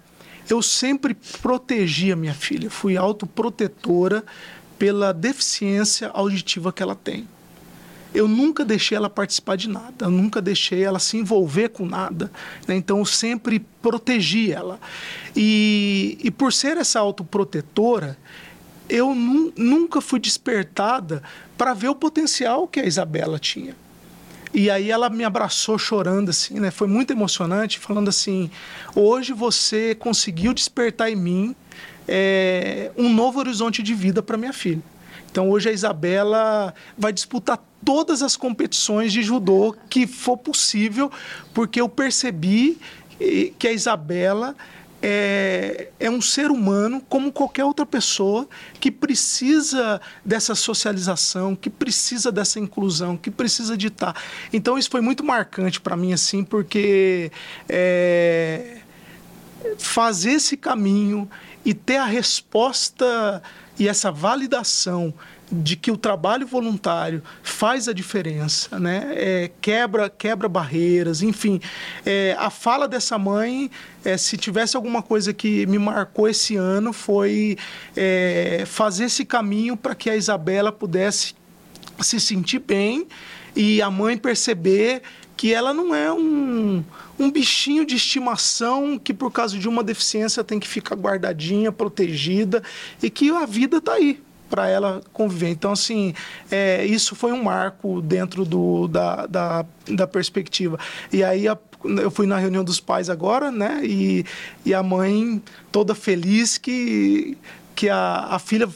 Speaker 2: eu sempre protegi a minha filha, fui autoprotetora pela deficiência auditiva que ela tem eu nunca deixei ela participar de nada, eu nunca deixei ela se envolver com nada. Né? Então, eu sempre protegi ela. E, e por ser essa autoprotetora, eu nu nunca fui despertada para ver o potencial que a Isabela tinha. E aí ela me abraçou chorando assim, né? Foi muito emocionante, falando assim: hoje você conseguiu despertar em mim é, um novo horizonte de vida para minha filha. Então hoje a Isabela vai disputar todas as competições de judô que for possível, porque eu percebi que a Isabela é, é, um ser humano como qualquer outra pessoa que precisa dessa socialização, que precisa dessa inclusão, que precisa de estar. Então isso foi muito marcante para mim assim, porque é, fazer esse caminho e ter a resposta e essa validação de que o trabalho voluntário faz a diferença, né? É, quebra, quebra barreiras, enfim. É, a fala dessa mãe, é, se tivesse alguma coisa que me marcou esse ano, foi é, fazer esse caminho para que a Isabela pudesse se sentir bem e a mãe perceber que ela não é um, um bichinho de estimação que por causa de uma deficiência tem que ficar guardadinha, protegida e que a vida está aí para ela conviver. Então, assim, é, isso foi um marco dentro do, da, da, da perspectiva. E aí a, eu fui na reunião dos pais agora, né? E, e a mãe toda feliz que, que a, a filha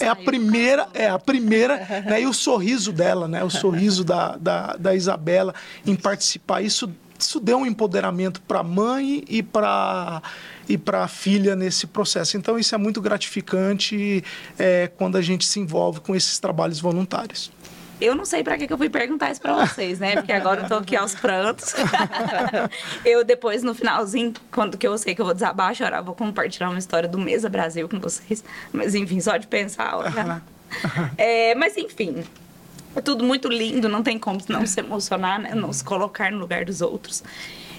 Speaker 2: é a primeira, é a primeira, né? E o sorriso dela, né? O sorriso da, da, da Isabela em participar. Isso, isso deu um empoderamento para a mãe e para e para a filha nesse processo. Então, isso é muito gratificante é, quando a gente se envolve com esses trabalhos voluntários.
Speaker 1: Eu não sei para que, que eu fui perguntar isso para vocês, né? Porque agora eu tô aqui aos prantos. eu depois, no finalzinho, quando que eu sei que eu vou desabar, chorar, vou compartilhar uma história do Mesa Brasil com vocês. Mas enfim, só de pensar, olha. é, mas enfim, é tudo muito lindo, não tem como não se emocionar, né? Não se colocar no lugar dos outros.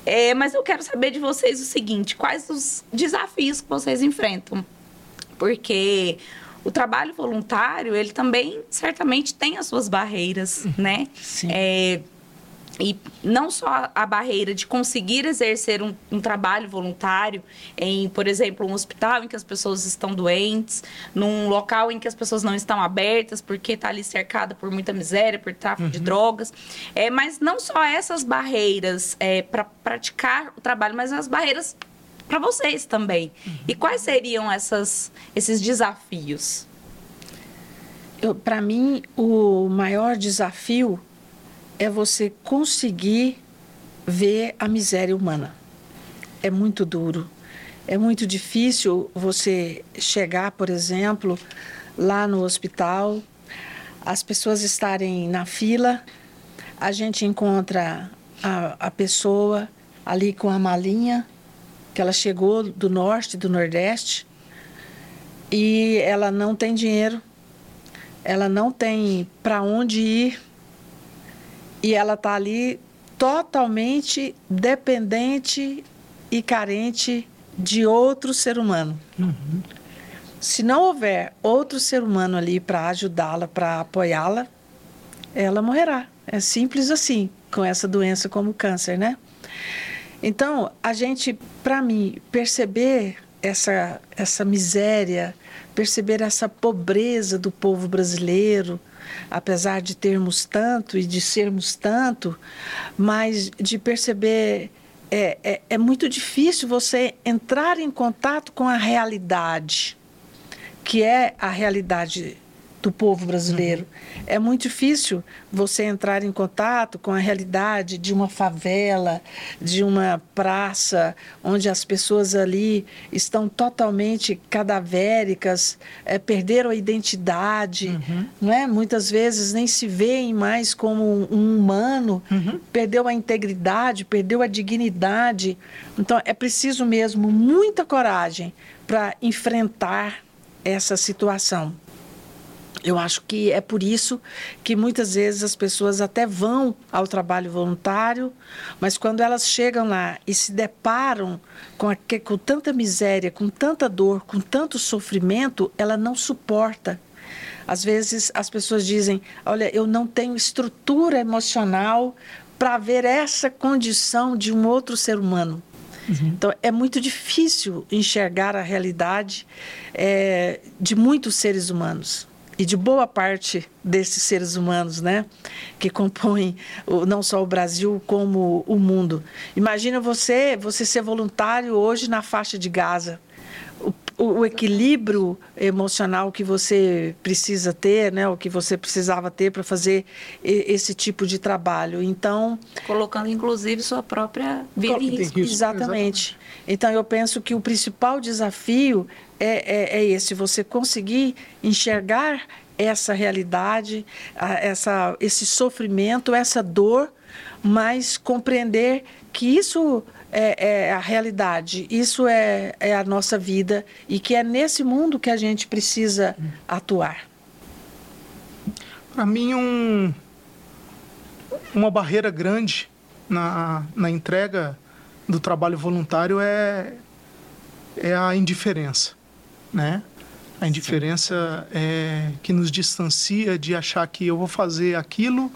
Speaker 1: É, mas eu quero saber de vocês o seguinte: quais os desafios que vocês enfrentam? Porque o trabalho voluntário, ele também certamente tem as suas barreiras, né?
Speaker 3: Sim.
Speaker 1: É, e não só a barreira de conseguir exercer um, um, trabalho voluntário em, por exemplo, um hospital em que as pessoas estão doentes, num local em que as pessoas não estão abertas porque está ali cercada por muita miséria, por tráfico uhum. de drogas, é, mas não só essas barreiras é, para praticar o trabalho, mas as barreiras para vocês também. Uhum. E quais seriam essas, esses desafios?
Speaker 3: Para mim, o maior desafio é você conseguir ver a miséria humana. É muito duro. É muito difícil você chegar, por exemplo, lá no hospital, as pessoas estarem na fila, a gente encontra a, a pessoa ali com a malinha que ela chegou do norte, do nordeste, e ela não tem dinheiro, ela não tem para onde ir, e ela está ali totalmente dependente e carente de outro ser humano. Uhum. Se não houver outro ser humano ali para ajudá-la, para apoiá-la, ela morrerá. É simples assim, com essa doença como câncer, né? Então, a gente, para mim, perceber essa, essa miséria, perceber essa pobreza do povo brasileiro, apesar de termos tanto e de sermos tanto, mas de perceber. É, é, é muito difícil você entrar em contato com a realidade, que é a realidade do povo brasileiro. Uhum. É muito difícil você entrar em contato com a realidade de uma favela, de uma praça, onde as pessoas ali estão totalmente cadavéricas, é, perderam a identidade, uhum. não é? muitas vezes nem se veem mais como um humano, uhum. perdeu a integridade, perdeu a dignidade. Então é preciso mesmo muita coragem para enfrentar essa situação. Eu acho que é por isso que muitas vezes as pessoas até vão ao trabalho voluntário, mas quando elas chegam lá e se deparam com, a, com tanta miséria, com tanta dor, com tanto sofrimento, ela não suporta. Às vezes as pessoas dizem: Olha, eu não tenho estrutura emocional para ver essa condição de um outro ser humano. Uhum. Então, é muito difícil enxergar a realidade é, de muitos seres humanos e de boa parte desses seres humanos, né, que compõem o, não só o Brasil como o mundo. Imagina você, você ser voluntário hoje na faixa de Gaza. O, o, equilíbrio emocional que você precisa ter, né, o que você precisava ter para fazer esse tipo de trabalho. Então,
Speaker 1: colocando inclusive sua própria vida em risco.
Speaker 3: Exatamente. Então, eu penso que o principal desafio é, é, é esse: você conseguir enxergar essa realidade, essa, esse sofrimento, essa dor, mas compreender que isso é, é, a realidade, isso é, é a nossa vida e que é nesse mundo que a gente precisa atuar.
Speaker 2: Para mim, um, uma barreira grande na, na entrega do trabalho voluntário é, é a indiferença né? A indiferença é que nos distancia de achar que eu vou fazer aquilo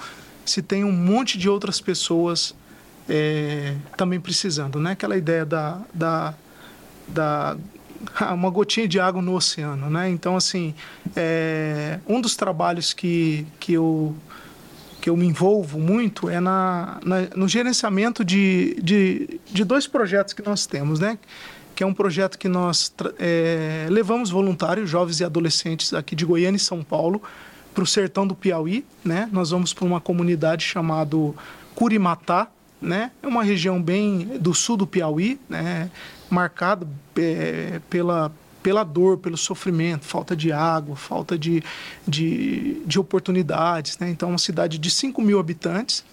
Speaker 2: se tem um monte de outras pessoas é, também precisando, né? Aquela ideia da, da, da uma gotinha de água no oceano, né? Então, assim, é, um dos trabalhos que, que, eu, que eu me envolvo muito é na, na no gerenciamento de, de, de dois projetos que nós temos, né? que é um projeto que nós é, levamos voluntários, jovens e adolescentes aqui de Goiânia e São Paulo, para o sertão do Piauí. Né? Nós vamos para uma comunidade chamada Curimatá, né? é uma região bem do sul do Piauí, né? marcada é, pela, pela dor, pelo sofrimento, falta de água, falta de, de, de oportunidades. Né? Então, uma cidade de 5 mil habitantes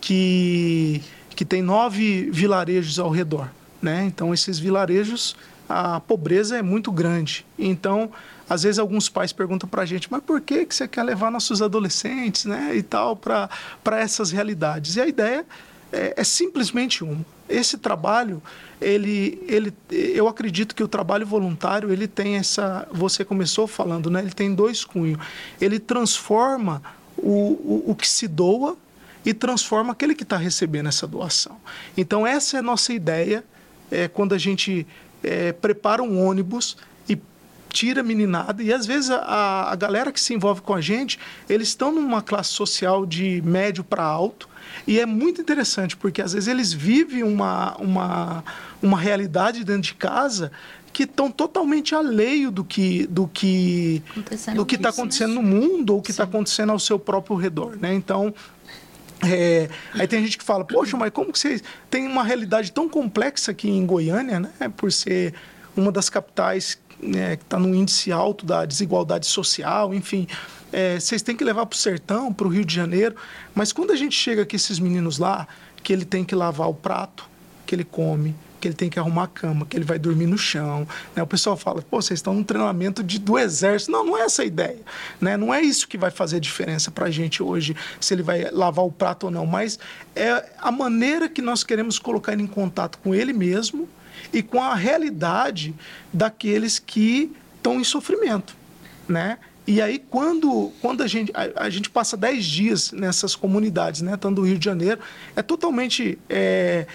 Speaker 2: que, que tem nove vilarejos ao redor. Né? Então, esses vilarejos, a pobreza é muito grande. Então, às vezes alguns pais perguntam para a gente, mas por que, que você quer levar nossos adolescentes né, e tal para essas realidades? E a ideia é, é simplesmente uma. Esse trabalho, ele, ele, eu acredito que o trabalho voluntário ele tem essa. Você começou falando, né? Ele tem dois cunhos. Ele transforma o, o, o que se doa e transforma aquele que está recebendo essa doação. Então essa é a nossa ideia é, quando a gente é, prepara um ônibus tira a meninada. E às vezes a, a galera que se envolve com a gente, eles estão numa classe social de médio para alto e é muito interessante, porque às vezes eles vivem uma, uma, uma realidade dentro de casa que estão totalmente alheio do que do que do que está acontecendo no mundo ou que está acontecendo ao seu próprio redor, né? Então é, aí tem gente que fala, poxa, mas como que vocês tem uma realidade tão complexa aqui em Goiânia, né? Por ser uma das capitais né, que está no índice alto da desigualdade social, enfim é, vocês têm que levar para o sertão, para o Rio de Janeiro. Mas quando a gente chega com esses meninos lá, que ele tem que lavar o prato que ele come, que ele tem que arrumar a cama, que ele vai dormir no chão. Né? O pessoal fala, pô, vocês estão num treinamento de, do exército. Não, não é essa a ideia. Né? Não é isso que vai fazer diferença para a gente hoje, se ele vai lavar o prato ou não. Mas é a maneira que nós queremos colocar ele em contato com ele mesmo e com a realidade daqueles que estão em sofrimento. Né? E aí, quando, quando a, gente, a, a, gente passa 10 dias nessas comunidades, né, tanto do Rio de Janeiro, é totalmente é,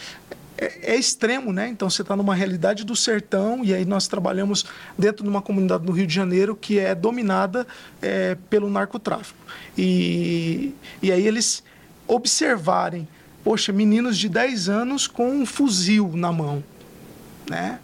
Speaker 2: é, é extremo, né? Então, você está numa realidade do sertão, e aí nós trabalhamos dentro de uma comunidade do Rio de Janeiro que é dominada é, pelo narcotráfico. E, e aí eles observarem, poxa, meninos de 10 anos com um fuzil na mão, né?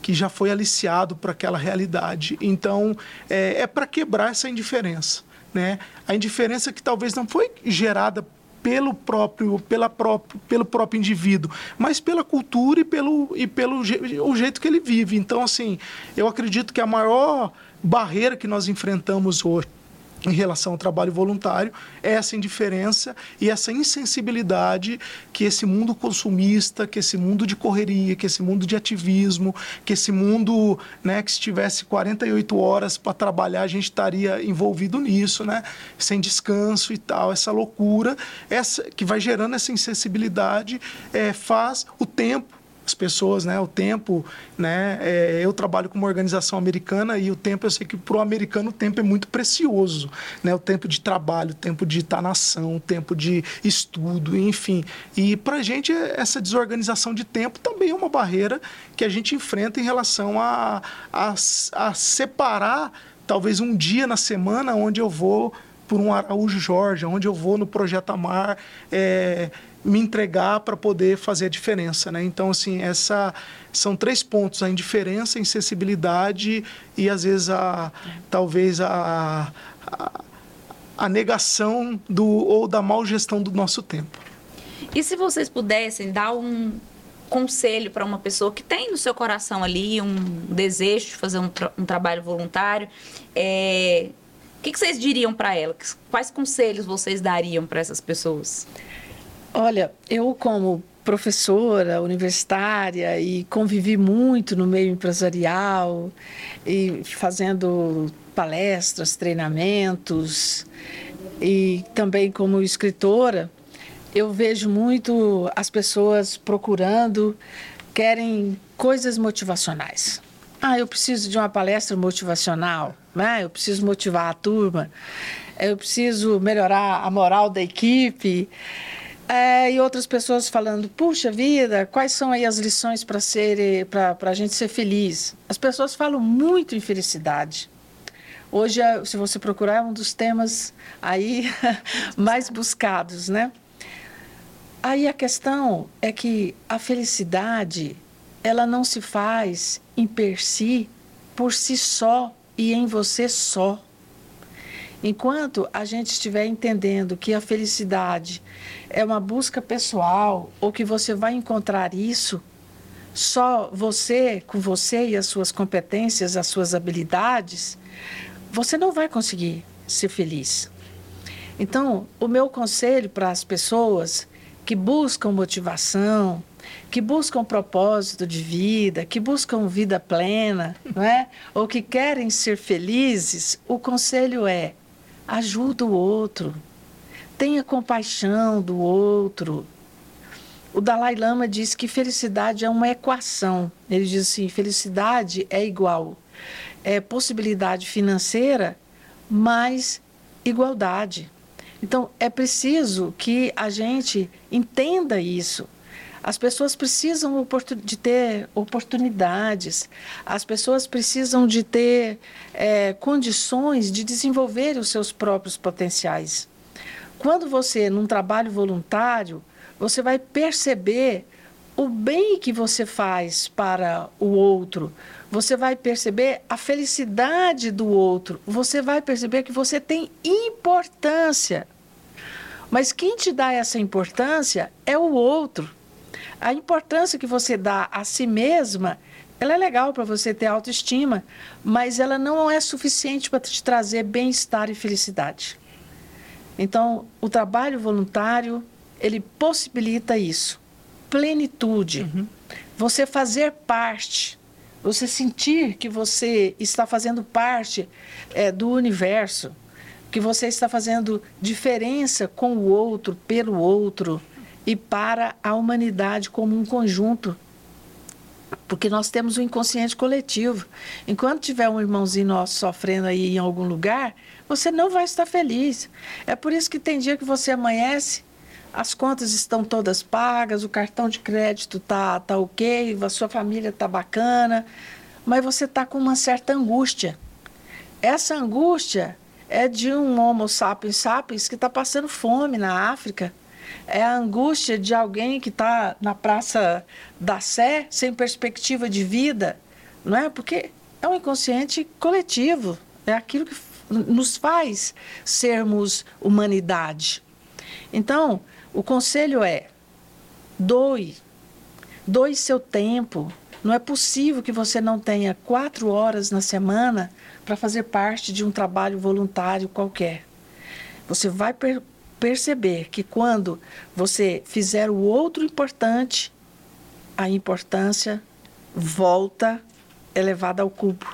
Speaker 2: que já foi aliciado para aquela realidade. Então, é, é para quebrar essa indiferença. Né? A indiferença que talvez não foi gerada pelo próprio, pela próprio, pelo próprio indivíduo, mas pela cultura e pelo, e pelo o jeito que ele vive. Então, assim, eu acredito que a maior barreira que nós enfrentamos hoje em relação ao trabalho voluntário é essa indiferença e essa insensibilidade que esse mundo consumista, que esse mundo de correria, que esse mundo de ativismo, que esse mundo, né, que se tivesse 48 horas para trabalhar, a gente estaria envolvido nisso, né, sem descanso e tal, essa loucura, essa que vai gerando essa insensibilidade, é, faz o tempo as pessoas, né? O tempo, né? É, eu trabalho com uma organização americana e o tempo, eu sei que para o americano o tempo é muito precioso, né? O tempo de trabalho, o tempo de estar na ação, o tempo de estudo, enfim. E para a gente essa desorganização de tempo também é uma barreira que a gente enfrenta em relação a, a, a separar talvez um dia na semana onde eu vou por um Araújo Jorge, onde eu vou no Projeto Amar, é, me entregar para poder fazer a diferença, né? Então, assim, essa são três pontos: a indiferença, a insensibilidade e às vezes a talvez a, a, a negação do ou da mal gestão do nosso tempo.
Speaker 1: E se vocês pudessem dar um conselho para uma pessoa que tem no seu coração ali um desejo de fazer um, tra um trabalho voluntário, é... o que, que vocês diriam para ela? Quais conselhos vocês dariam para essas pessoas?
Speaker 3: Olha, eu como professora universitária e convivi muito no meio empresarial e fazendo palestras, treinamentos e também como escritora, eu vejo muito as pessoas procurando, querem coisas motivacionais. Ah, eu preciso de uma palestra motivacional, né? eu preciso motivar a turma, eu preciso melhorar a moral da equipe. É, e outras pessoas falando, puxa vida, quais são aí as lições para ser para a gente ser feliz? As pessoas falam muito em felicidade. Hoje, é, se você procurar, é um dos temas aí mais buscados, né? Aí a questão é que a felicidade, ela não se faz em per si, por si só e em você só. Enquanto a gente estiver entendendo que a felicidade é uma busca pessoal ou que você vai encontrar isso só você, com você e as suas competências, as suas habilidades, você não vai conseguir ser feliz. Então, o meu conselho para as pessoas que buscam motivação, que buscam propósito de vida, que buscam vida plena, não é? ou que querem ser felizes, o conselho é: ajuda o outro, tenha compaixão do outro. O Dalai Lama diz que felicidade é uma equação. Ele diz assim: felicidade é igual é possibilidade financeira mais igualdade. Então, é preciso que a gente entenda isso. As pessoas precisam de ter oportunidades, as pessoas precisam de ter é, condições de desenvolver os seus próprios potenciais. Quando você, num trabalho voluntário, você vai perceber o bem que você faz para o outro, você vai perceber a felicidade do outro, você vai perceber que você tem importância. Mas quem te dá essa importância é o outro. A importância que você dá a si mesma, ela é legal para você ter autoestima, mas ela não é suficiente para te trazer bem-estar e felicidade. Então, o trabalho voluntário, ele possibilita isso. Plenitude. Uhum. Você fazer parte, você sentir que você está fazendo parte é, do universo, que você está fazendo diferença com o outro, pelo outro e para a humanidade como um conjunto. Porque nós temos um inconsciente coletivo. Enquanto tiver um irmãozinho nosso sofrendo aí em algum lugar, você não vai estar feliz. É por isso que tem dia que você amanhece, as contas estão todas pagas, o cartão de crédito tá, tá ok, a sua família tá bacana, mas você está com uma certa angústia. Essa angústia é de um Homo sapiens sapiens que está passando fome na África é a angústia de alguém que está na Praça da Sé, sem perspectiva de vida, não é? Porque é um inconsciente coletivo, é aquilo que nos faz sermos humanidade. Então, o conselho é: doe, doe seu tempo. Não é possível que você não tenha quatro horas na semana para fazer parte de um trabalho voluntário qualquer. Você vai perceber que quando você fizer o outro importante, a importância volta elevada ao cubo.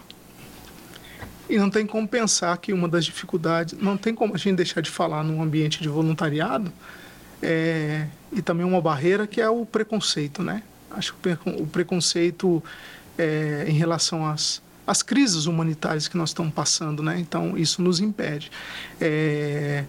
Speaker 2: E não tem como pensar que uma das dificuldades, não tem como a gente deixar de falar num ambiente de voluntariado, é, e também uma barreira que é o preconceito, né? Acho que o preconceito é, em relação às, às crises humanitárias que nós estamos passando, né? Então, isso nos impede. É,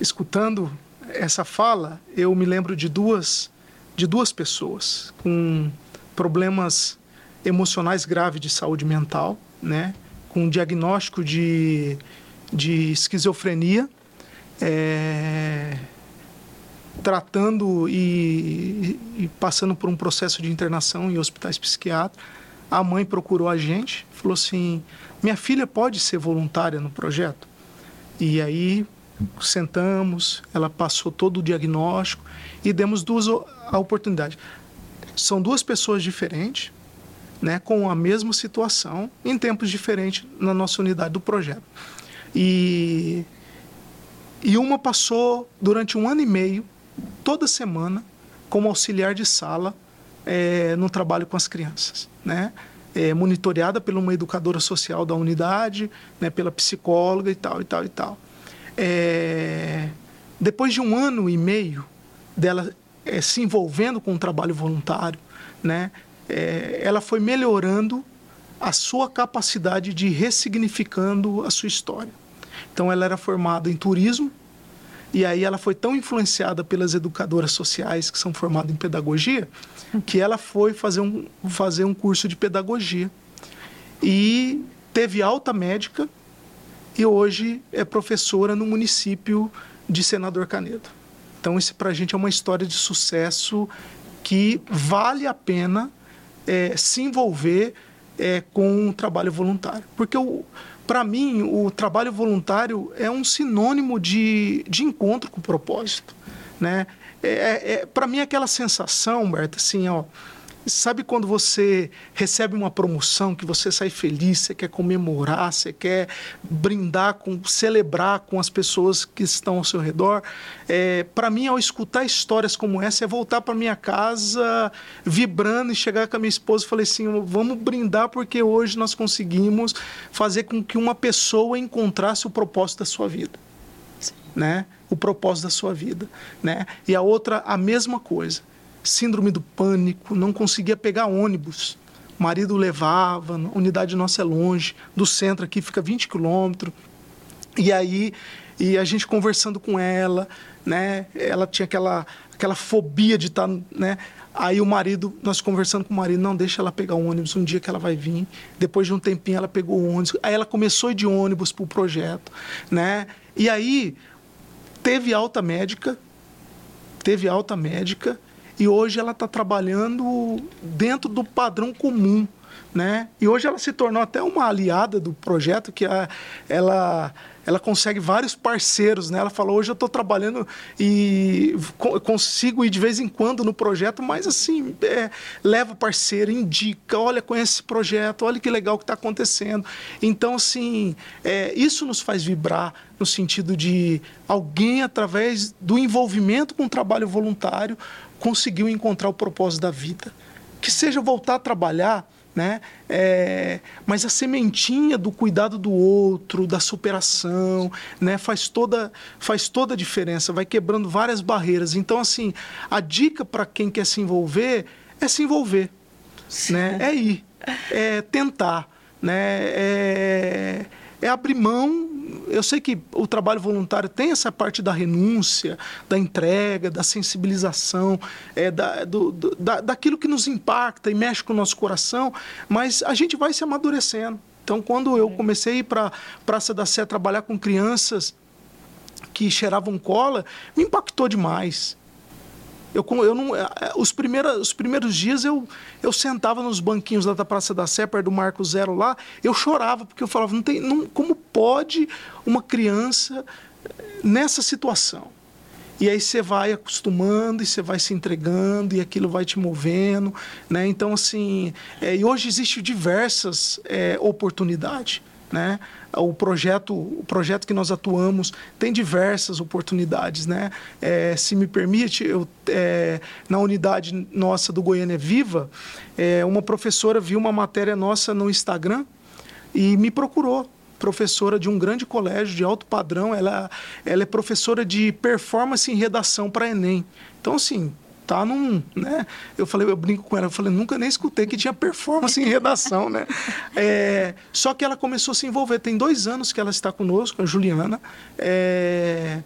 Speaker 2: escutando essa fala, eu me lembro de duas, de duas pessoas com problemas emocionais graves de saúde mental, né? com um diagnóstico de, de esquizofrenia, é, tratando e, e, passando por um processo de internação em hospitais psiquiátricos. A mãe procurou a gente, falou assim: minha filha pode ser voluntária no projeto? E aí sentamos, ela passou todo o diagnóstico e demos duas a oportunidade. São duas pessoas diferentes, né, com a mesma situação, em tempos diferentes na nossa unidade do projeto. E, e uma passou durante um ano e meio, toda semana, como auxiliar de sala é, no trabalho com as crianças, né? É, monitoreada por uma educadora social da unidade, né, pela psicóloga e tal, e tal, e tal. É, depois de um ano e meio dela é, se envolvendo com o trabalho voluntário, né, é, ela foi melhorando a sua capacidade de ressignificando a sua história. Então, ela era formada em turismo, e aí ela foi tão influenciada pelas educadoras sociais que são formadas em pedagogia, que ela foi fazer um, fazer um curso de pedagogia. E teve alta médica e hoje é professora no município de Senador Canedo. Então, isso para a gente é uma história de sucesso que vale a pena é, se envolver é, com o trabalho voluntário. Porque, para mim, o trabalho voluntário é um sinônimo de, de encontro com o propósito. Né? É, é, é para mim, é aquela sensação, Berta, assim, ó, Sabe quando você recebe uma promoção que você sai feliz, você quer comemorar, você quer brindar, com, celebrar com as pessoas que estão ao seu redor? É, para mim, ao escutar histórias como essa, é voltar para minha casa vibrando e chegar com a minha esposa e falei assim: vamos brindar porque hoje nós conseguimos fazer com que uma pessoa encontrasse o propósito da sua vida. Né? O propósito da sua vida. Né? E a outra, a mesma coisa síndrome do pânico, não conseguia pegar ônibus. O marido levava, a unidade nossa é longe, do centro aqui fica 20 quilômetros. E aí, e a gente conversando com ela, né? Ela tinha aquela, aquela fobia de estar, tá, né? Aí o marido, nós conversando com o marido, não deixa ela pegar o ônibus, um dia que ela vai vir. Depois de um tempinho ela pegou o ônibus. Aí ela começou de ônibus para o projeto, né? E aí teve alta médica, teve alta médica e hoje ela está trabalhando dentro do padrão comum. Né? E hoje ela se tornou até uma aliada do projeto, que a, ela, ela consegue vários parceiros. Né? Ela falou: hoje eu estou trabalhando e consigo ir de vez em quando no projeto, mas assim, é, leva parceiro, indica: olha, conhece esse projeto, olha que legal que está acontecendo. Então, assim, é, isso nos faz vibrar no sentido de alguém, através do envolvimento com o trabalho voluntário, conseguiu encontrar o propósito da vida. Que seja voltar a trabalhar, né? É, mas a sementinha do cuidado do outro, da superação, né? Faz toda, faz toda a diferença, vai quebrando várias barreiras. Então, assim, a dica para quem quer se envolver é se envolver, né? É ir, é tentar, né? É, é abrir mão eu sei que o trabalho voluntário tem essa parte da renúncia, da entrega, da sensibilização, é, da, do, do, da, daquilo que nos impacta e mexe com o nosso coração, mas a gente vai se amadurecendo. Então, quando eu comecei para Praça da Sé trabalhar com crianças que cheiravam cola, me impactou demais. Eu, eu não, é, é, os, primeiros, os primeiros dias eu, eu sentava nos banquinhos da Praça da Sé, perto do Marco Zero lá, eu chorava, porque eu falava, não tem, não, como pode uma criança nessa situação? E aí você vai acostumando e você vai se entregando e aquilo vai te movendo, né? Então, assim, é, e hoje existem diversas é, oportunidades, né? O projeto, o projeto que nós atuamos tem diversas oportunidades, né? É, se me permite, eu, é, na unidade nossa do Goiânia Viva, é, uma professora viu uma matéria nossa no Instagram e me procurou professora de um grande colégio de alto padrão, ela, ela é professora de performance em redação para Enem. Então, assim, tá num, né? Eu falei, eu brinco com ela, eu falei, nunca nem escutei que tinha performance em redação, né? É, só que ela começou a se envolver. Tem dois anos que ela está conosco, a Juliana. É,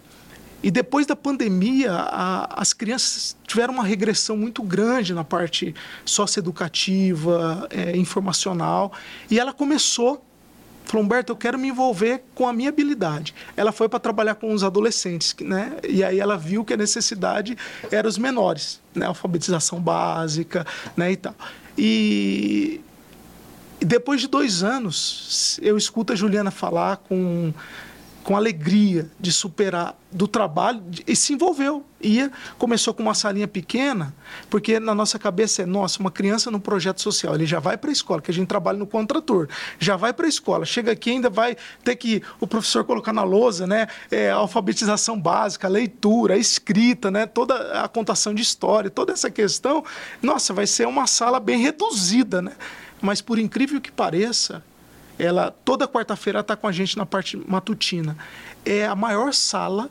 Speaker 2: e depois da pandemia, a, as crianças tiveram uma regressão muito grande na parte socioeducativa, é, informacional. E ela começou falou, Humberto, eu quero me envolver com a minha habilidade. Ela foi para trabalhar com os adolescentes, né? E aí ela viu que a necessidade era os menores, né? Alfabetização básica, né? E tal. E, depois de dois anos, eu escuto a Juliana falar com com alegria de superar do trabalho e se envolveu. Ia, começou com uma salinha pequena, porque na nossa cabeça é, nossa, uma criança no projeto social, ele já vai para a escola, que a gente trabalha no contrator, já vai para a escola, chega aqui ainda vai ter que o professor colocar na lousa, né, é, alfabetização básica, leitura, escrita, né, toda a contação de história, toda essa questão, nossa, vai ser uma sala bem reduzida, né? Mas por incrível que pareça, ela toda quarta-feira está com a gente na parte matutina. É a maior sala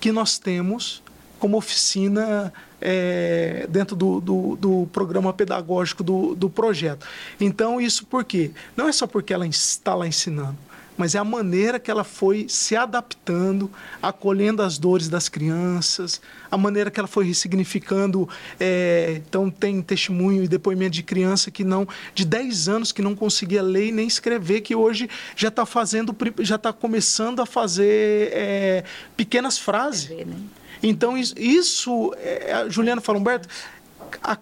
Speaker 2: que nós temos como oficina é, dentro do, do, do, programa pedagógico do, do projeto. Então, isso por quê? Não é só porque ela está lá ensinando, mas é a maneira que ela foi se adaptando, acolhendo as dores das crianças, a maneira que ela foi ressignificando. É, então, tem testemunho e depoimento de criança que não, de 10 anos, que não conseguia ler e nem escrever, que hoje já está fazendo, já está começando a fazer é, pequenas frases. Né? Então, isso, é, a Juliana fala, Humberto, a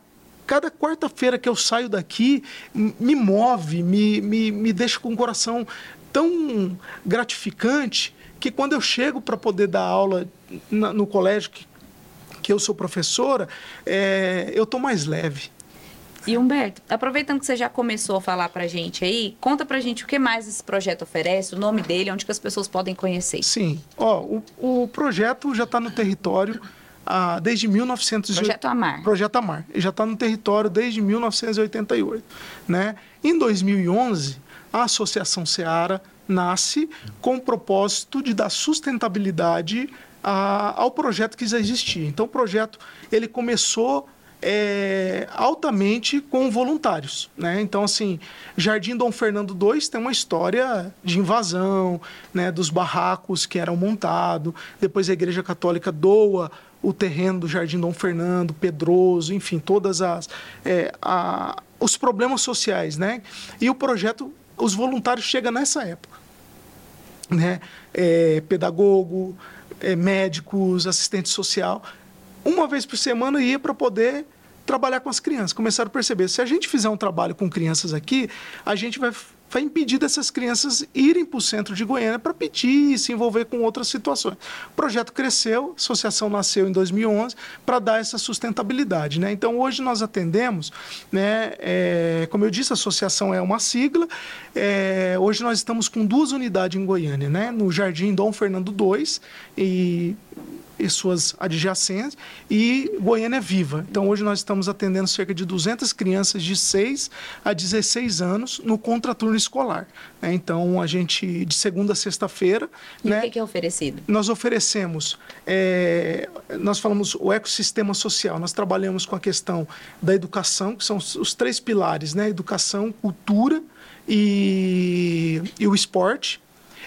Speaker 2: cada quarta-feira que eu saio daqui me move, me, me, me deixa com o coração tão gratificante que quando eu chego para poder dar aula na, no colégio que, que eu sou professora, é, eu estou mais leve.
Speaker 1: E Humberto, aproveitando que você já começou a falar pra gente aí, conta pra gente o que mais esse projeto oferece, o nome dele, onde que as pessoas podem conhecer.
Speaker 2: Sim, ó, o, o projeto já está no território ah, desde 1900
Speaker 1: Projeto Amar.
Speaker 2: Projeto Amar. Ele já está no território desde 1988, né? Em 2011, a Associação Seara nasce com o propósito de dar sustentabilidade a, ao projeto que já existia. Então, o projeto ele começou é, altamente com voluntários. Né? Então, assim, Jardim Dom Fernando II tem uma história de invasão, né, dos barracos que eram montados. Depois a Igreja Católica doa o terreno do Jardim Dom Fernando, Pedroso, enfim, todas as é, a, os problemas sociais, né? E o projeto, os voluntários chegam nessa época, né? É, pedagogo, é, médicos, assistente social, uma vez por semana ia para poder trabalhar com as crianças. Começaram a perceber, se a gente fizer um trabalho com crianças aqui, a gente vai vai impedir dessas crianças irem para o centro de Goiânia para pedir e se envolver com outras situações. O projeto cresceu, a associação nasceu em 2011 para dar essa sustentabilidade. Né? Então, hoje nós atendemos, né, é, como eu disse, a associação é uma sigla, é, hoje nós estamos com duas unidades em Goiânia, né? no Jardim Dom Fernando II e e suas adjacentes, e Goiânia é Viva. Então, hoje nós estamos atendendo cerca de 200 crianças de 6 a 16 anos no contraturno escolar. Né? Então, a gente, de segunda a sexta-feira...
Speaker 1: E
Speaker 2: né,
Speaker 1: o que é oferecido?
Speaker 2: Nós oferecemos, é, nós falamos o ecossistema social, nós trabalhamos com a questão da educação, que são os, os três pilares, né? Educação, cultura e, e o esporte.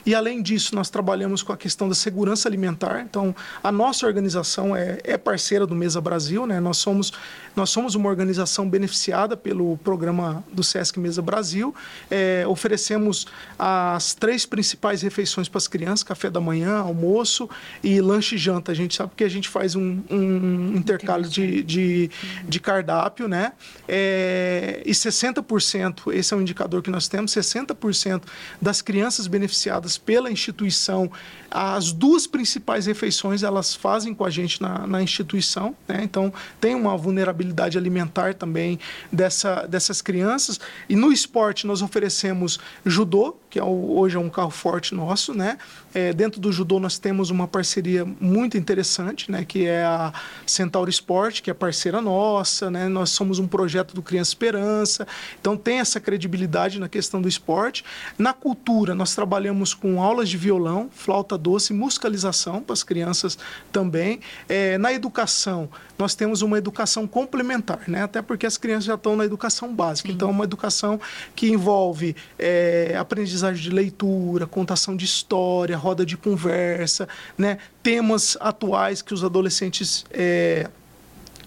Speaker 2: E, além disso, nós trabalhamos com a questão da segurança alimentar. Então, a nossa organização é, é parceira do Mesa Brasil. Né? Nós, somos, nós somos uma organização beneficiada pelo programa do SESC Mesa Brasil. É, oferecemos as três principais refeições para as crianças: café da manhã, almoço e lanche e janta. A gente sabe que a gente faz um, um intercalho de, de, de, cardápio. Né? É, e 60%, esse é um indicador que nós temos, 60% das crianças beneficiadas pela instituição. As duas principais refeições elas fazem com a gente na, na instituição, né? então tem uma vulnerabilidade alimentar também dessa, dessas crianças. E no esporte nós oferecemos judô, que é o, hoje é um carro forte nosso, né? É, dentro do judô nós temos uma parceria muito interessante, né? Que é a Centauro Esporte, que é parceira nossa, né? Nós somos um projeto do Criança Esperança, então tem essa credibilidade na questão do esporte. Na cultura nós trabalhamos com aulas de violão, flauta doce, musicalização para as crianças também. É, na educação nós temos uma educação complementar, né? Até porque as crianças já estão na educação básica, Sim. então é uma educação que envolve é, aprendizagem aprendizagem de leitura, contação de história, roda de conversa, né? temas atuais que os adolescentes é,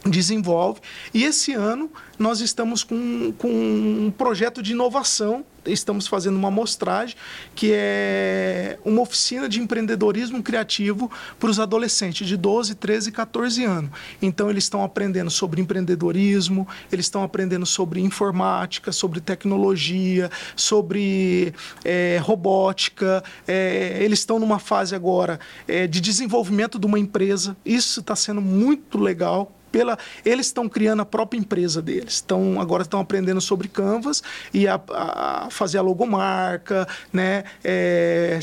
Speaker 2: desenvolvem. E esse ano nós estamos com, com um projeto de inovação estamos fazendo uma amostragem que é uma oficina de empreendedorismo criativo para os adolescentes de 12, 13 e 14 anos. Então, eles estão aprendendo sobre empreendedorismo, eles estão aprendendo sobre informática, sobre tecnologia, sobre é, robótica. É, eles estão numa fase agora é, de desenvolvimento de uma empresa. Isso está sendo muito legal pela eles estão criando a própria empresa deles. Estão agora estão aprendendo sobre Canvas e a, a fazer a logomarca, né? É,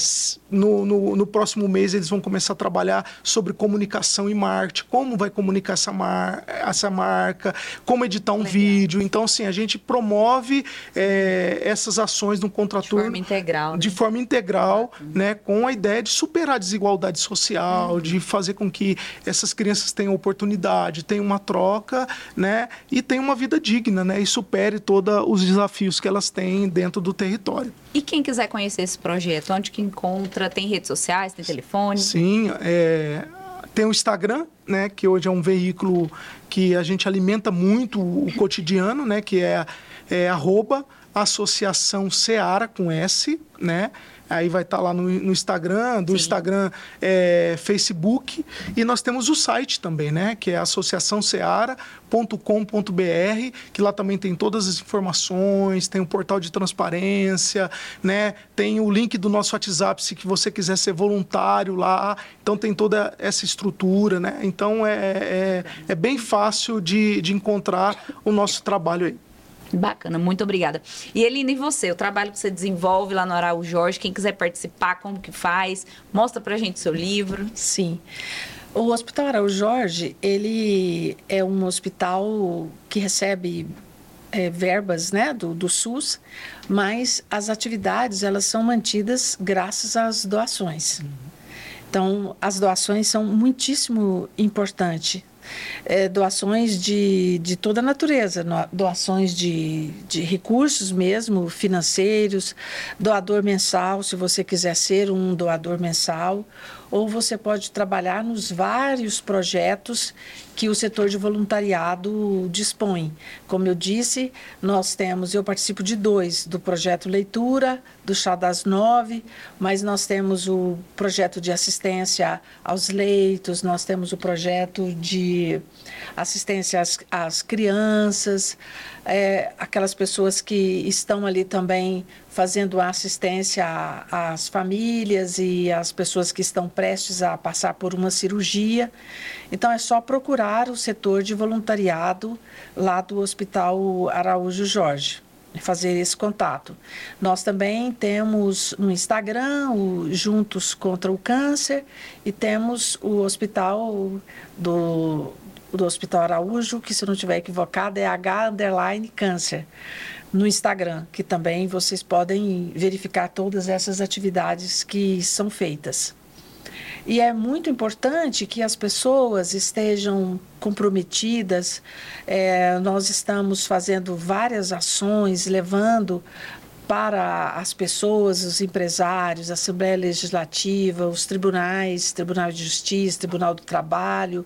Speaker 2: no, no, no, próximo mês eles vão começar a trabalhar sobre comunicação e marketing, como vai comunicar essa, mar, essa marca, como editar um Legal. vídeo. Então, assim, a gente promove é, essas ações no contraturno
Speaker 1: de forma integral,
Speaker 2: de né? forma integral, né? Com a ideia de superar a desigualdade social, uhum. de fazer com que essas crianças tenham oportunidade, tenham uma troca, né? E tenham uma vida digna, né? E supere todos os desafios que elas têm dentro do território.
Speaker 1: E quem quiser conhecer esse projeto, onde que encontra? Tem redes sociais, tem telefone?
Speaker 2: Sim, é, tem o Instagram, né, que hoje é um veículo que a gente alimenta muito o cotidiano, né, que é, é arroba Associação Seara com S, né? Aí vai estar tá lá no, no, Instagram, do Sim. Instagram é, Facebook. E nós temos o site também, né? Que é associaçãoseara.com.br, que lá também tem todas as informações, tem o um portal de transparência, né? Tem o link do nosso WhatsApp se que você quiser ser voluntário lá. Então tem toda essa estrutura, né? Então é, é, é bem fácil de, de encontrar o nosso trabalho aí.
Speaker 1: Bacana, muito obrigada. E Eline, e você? O trabalho que você desenvolve lá no Araújo Jorge, quem quiser participar, como que faz? Mostra pra gente seu livro.
Speaker 3: Sim. O Hospital Araújo Jorge, ele é um hospital que recebe é, verbas né, do, do SUS, mas as atividades elas são mantidas graças às doações. Uhum. Então, as doações são muitíssimo importantes é, doações de, de toda a natureza, doações de, de recursos mesmo, financeiros, doador mensal, se você quiser ser um doador mensal, ou você pode trabalhar nos vários projetos que o setor de voluntariado dispõe. Como eu disse, nós temos, eu participo de dois, do projeto Leitura, do Chá das Nove, mas nós temos o projeto de assistência aos leitos, nós temos o projeto de assistência às, às crianças, é, aquelas pessoas que estão ali também fazendo assistência às famílias e às pessoas que estão prestes a passar por uma cirurgia. Então, é só procurar o setor de voluntariado lá do Hospital Araújo Jorge fazer esse contato. Nós também temos no Instagram o Juntos contra o Câncer e temos o hospital do do Hospital Araújo, que se não estiver equivocado é H underline câncer no Instagram, que também vocês podem verificar todas essas atividades que são feitas. E é muito importante que as pessoas estejam comprometidas. É, nós estamos fazendo várias ações, levando para as pessoas, os empresários, a Assembleia Legislativa, os tribunais, Tribunal de Justiça, Tribunal do Trabalho,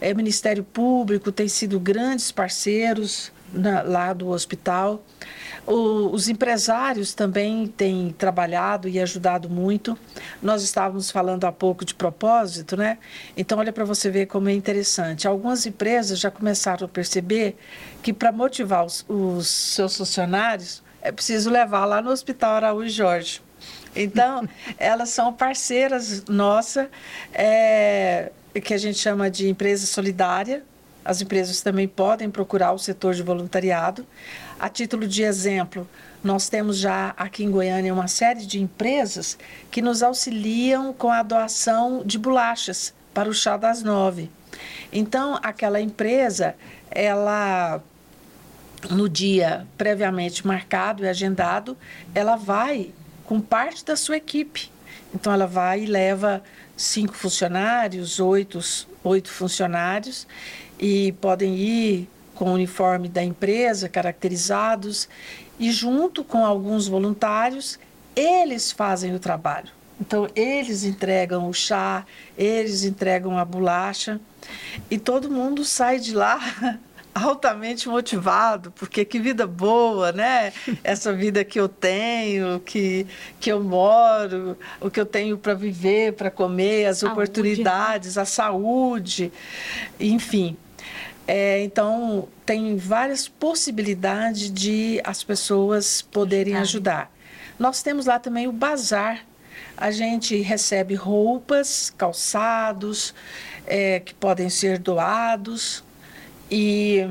Speaker 3: é, Ministério Público, têm sido grandes parceiros na, lá do hospital. O, os empresários também têm trabalhado e ajudado muito. Nós estávamos falando há pouco de propósito, né? Então, olha para você ver como é interessante. Algumas empresas já começaram a perceber que para motivar os, os seus funcionários, é preciso levar lá no Hospital Araújo Jorge. Então, elas são parceiras nossa, é, que a gente chama de empresa solidária. As empresas também podem procurar o setor de voluntariado. A título de exemplo, nós temos já aqui em Goiânia uma série de empresas que nos auxiliam com a doação de bolachas para o chá das nove. Então, aquela empresa, ela no dia previamente marcado e agendado, ela vai com parte da sua equipe. Então, ela vai e leva cinco funcionários, oito, oito funcionários, e podem ir com o uniforme da empresa, caracterizados, e junto com alguns voluntários, eles fazem o trabalho. Então, eles entregam o chá, eles entregam a bolacha, e todo mundo sai de lá altamente motivado, porque que vida boa, né? Essa vida que eu tenho, que, que eu moro, o que eu tenho para viver, para comer, as saúde, oportunidades, né? a saúde, enfim. É, então, tem várias possibilidades de as pessoas poderem ajudar. Nós temos lá também o bazar. A gente recebe roupas, calçados, é, que podem ser doados e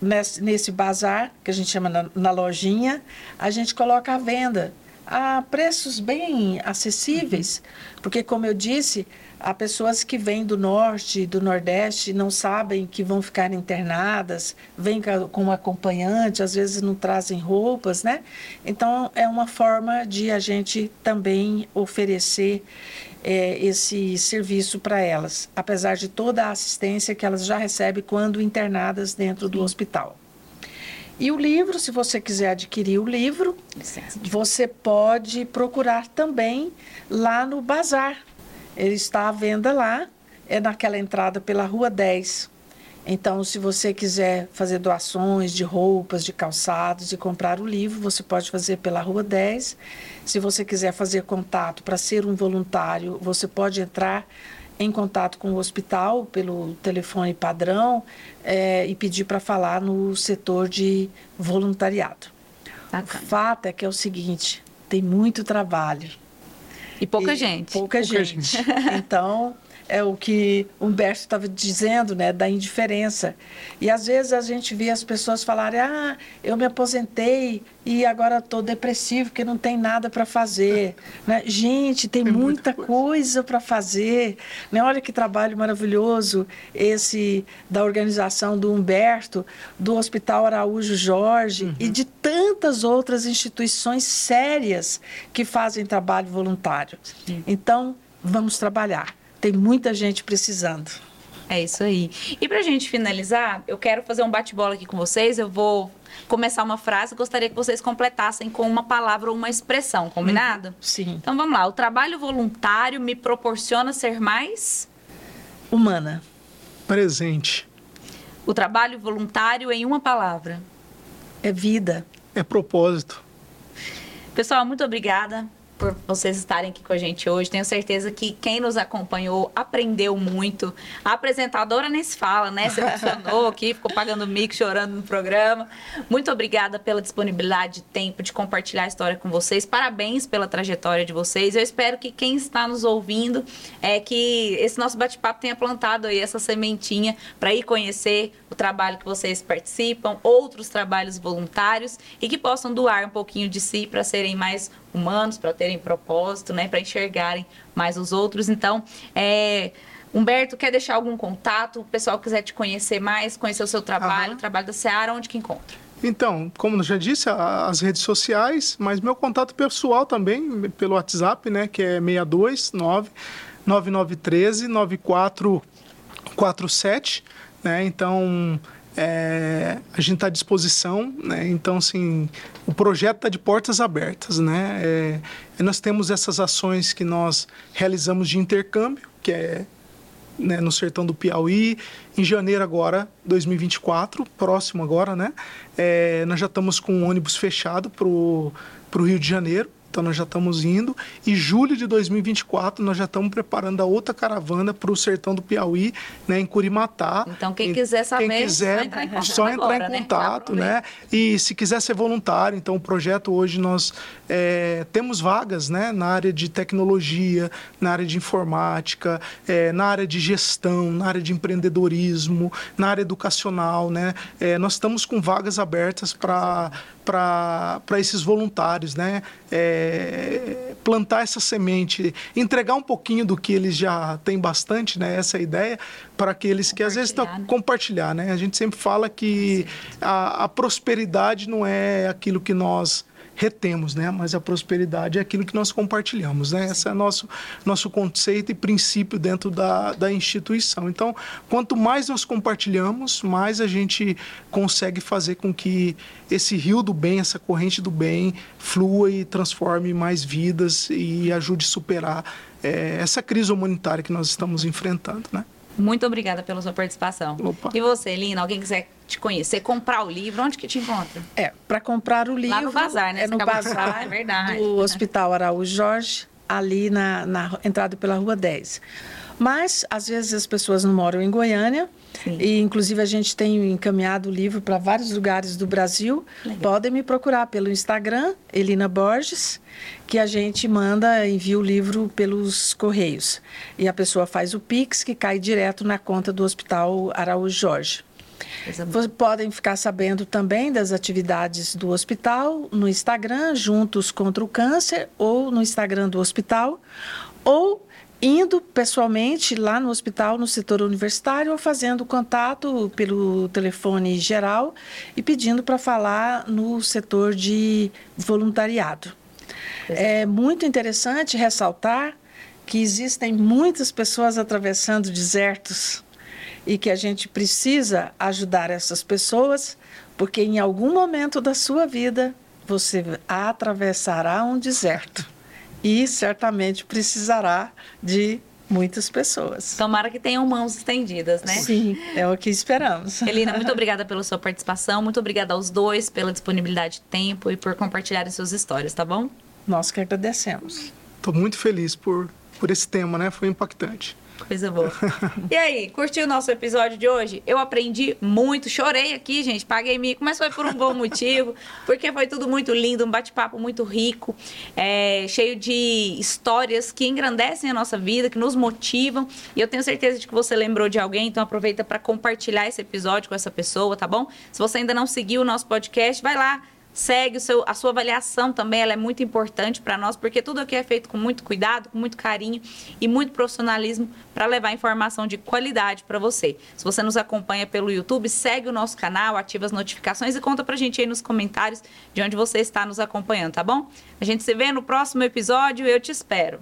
Speaker 3: nesse, nesse bazar, que a gente chama na, na lojinha, a gente coloca à venda a preços bem acessíveis, porque, como eu disse, há pessoas que vêm do norte, do nordeste, não sabem que vão ficar internadas, vêm com um acompanhante, às vezes não trazem roupas, né? Então, é uma forma de a gente também oferecer é, esse serviço para elas, apesar de toda a assistência que elas já recebem quando internadas dentro do hospital. E o livro, se você quiser adquirir o livro, você pode procurar também lá no Bazar. Ele está à venda lá, é naquela entrada pela Rua 10. Então, se você quiser fazer doações de roupas, de calçados e comprar o livro, você pode fazer pela Rua 10. Se você quiser fazer contato para ser um voluntário, você pode entrar em contato com o hospital pelo telefone padrão é, e pedir para falar no setor de voluntariado. Bacana. O fato é que é o seguinte: tem muito trabalho.
Speaker 1: E pouca e gente.
Speaker 3: Pouca, pouca gente. gente. então, é o que Humberto estava dizendo, né, da indiferença. E às vezes a gente vê as pessoas falarem: "Ah, eu me aposentei e agora estou depressivo porque não tem nada para fazer". né? Gente, tem, tem muita, muita, coisa, para fazer. Né? Olha que trabalho maravilhoso esse da organização do Humberto, do Hospital Araújo Jorge uhum. e de tantas outras instituições sérias que fazem trabalho voluntário. Sim. Então, vamos trabalhar. Tem muita gente precisando.
Speaker 1: É isso aí. E para a gente finalizar, eu quero fazer um bate-bola aqui com vocês. Eu vou começar uma frase, gostaria que vocês completassem com uma palavra ou uma expressão, combinado? Uhum.
Speaker 3: Sim.
Speaker 1: Então vamos lá. O trabalho voluntário me proporciona ser mais
Speaker 3: humana.
Speaker 2: Presente.
Speaker 1: O trabalho voluntário em uma palavra.
Speaker 3: É vida.
Speaker 2: É propósito.
Speaker 1: Pessoal, muito obrigada por vocês estarem aqui com a gente hoje. Tenho certeza que quem nos acompanhou aprendeu muito. A apresentadora nem se fala, né? Se emocionou aqui, ficou pagando mico, chorando no programa. Muito obrigada pela disponibilidade de tempo de compartilhar a história com vocês. Parabéns pela trajetória de vocês. Eu espero que quem está nos ouvindo é que esse nosso bate-papo tenha plantado aí essa sementinha para ir conhecer o trabalho que vocês participam, outros trabalhos voluntários e que possam doar um pouquinho de si para serem mais humanos, para terem propósito, né, para enxergarem mais os outros. Então, é, Humberto, quer deixar algum contato? O pessoal quiser te conhecer mais, conhecer o seu trabalho, o trabalho da Seara, onde que encontra?
Speaker 2: Então, como eu já disse, as redes sociais, mas meu contato pessoal também, pelo WhatsApp, né, que é 629 9913 9447, né? Então, é, a gente está à disposição, né? então assim, o projeto está de portas abertas, né? É, nós temos essas ações que nós realizamos de intercâmbio, que é né, no sertão do Piauí, em janeiro agora, 2024, próximo agora, né? É, nós já estamos com um ônibus fechado para o Rio de Janeiro, então nós já estamos indo. E julho de 2024 nós já estamos preparando a outra caravana para o sertão do Piauí, né, em Curimatá.
Speaker 1: Então quem quiser saber,
Speaker 2: quem quiser, entrar em só entrar agora, em né? contato, né? né? E se quiser ser voluntário, então o projeto hoje nós é, temos vagas, né, na área de tecnologia, na área de informática, é, na área de gestão, na área de empreendedorismo, na área educacional, né? É, nós estamos com vagas abertas para para esses voluntários, né? É, plantar essa semente, entregar um pouquinho do que eles já têm bastante, né? Essa é ideia para aqueles que às vezes estão né? compartilhar, né? A gente sempre fala que a, a prosperidade não é aquilo que nós retemos, né? Mas a prosperidade é aquilo que nós compartilhamos, né? Esse é nosso nosso conceito e princípio dentro da, da instituição. Então, quanto mais nós compartilhamos, mais a gente consegue fazer com que esse rio do bem, essa corrente do bem, flua e transforme mais vidas e ajude a superar é, essa crise humanitária que nós estamos enfrentando, né?
Speaker 1: Muito obrigada pela sua participação.
Speaker 2: Opa.
Speaker 1: E você, Lina, alguém quiser te conhecer, comprar o livro, onde que te encontra?
Speaker 3: É, para comprar o livro...
Speaker 1: Lá no Bazar, né?
Speaker 3: É no Bazar, é verdade. do Hospital Araújo Jorge, ali na, na entrada pela Rua 10. Mas, às vezes, as pessoas não moram em Goiânia. Sim. E, inclusive, a gente tem encaminhado o livro para vários lugares do Brasil. Legal. Podem me procurar pelo Instagram, Elina Borges, que a gente manda, envia o livro pelos correios. E a pessoa faz o Pix, que cai direto na conta do Hospital Araújo Jorge. Vocês podem ficar sabendo também das atividades do hospital no Instagram, Juntos contra o Câncer, ou no Instagram do hospital, ou indo pessoalmente lá no hospital, no setor universitário, ou fazendo contato pelo telefone geral e pedindo para falar no setor de voluntariado. É muito interessante ressaltar que existem muitas pessoas atravessando desertos e que a gente precisa ajudar essas pessoas, porque em algum momento da sua vida você atravessará um deserto e certamente precisará de muitas pessoas.
Speaker 1: Tomara que tenham mãos estendidas, né?
Speaker 3: Sim, é o que esperamos.
Speaker 1: Elina, muito obrigada pela sua participação, muito obrigada aos dois pela disponibilidade de tempo e por compartilharem suas histórias, tá bom?
Speaker 3: Nós que agradecemos.
Speaker 2: Estou muito feliz por por esse tema, né? Foi impactante.
Speaker 1: Coisa boa. E aí, curtiu o nosso episódio de hoje? Eu aprendi muito, chorei aqui, gente, paguei mico, mas foi por um bom motivo, porque foi tudo muito lindo, um bate-papo muito rico, é, cheio de histórias que engrandecem a nossa vida, que nos motivam. E eu tenho certeza de que você lembrou de alguém, então aproveita para compartilhar esse episódio com essa pessoa, tá bom? Se você ainda não seguiu o nosso podcast, vai lá segue o seu, a sua avaliação também, ela é muito importante para nós, porque tudo aqui é feito com muito cuidado, com muito carinho e muito profissionalismo para levar informação de qualidade para você. Se você nos acompanha pelo YouTube, segue o nosso canal, ativa as notificações e conta para a gente aí nos comentários de onde você está nos acompanhando, tá bom? A gente se vê no próximo episódio, eu te espero.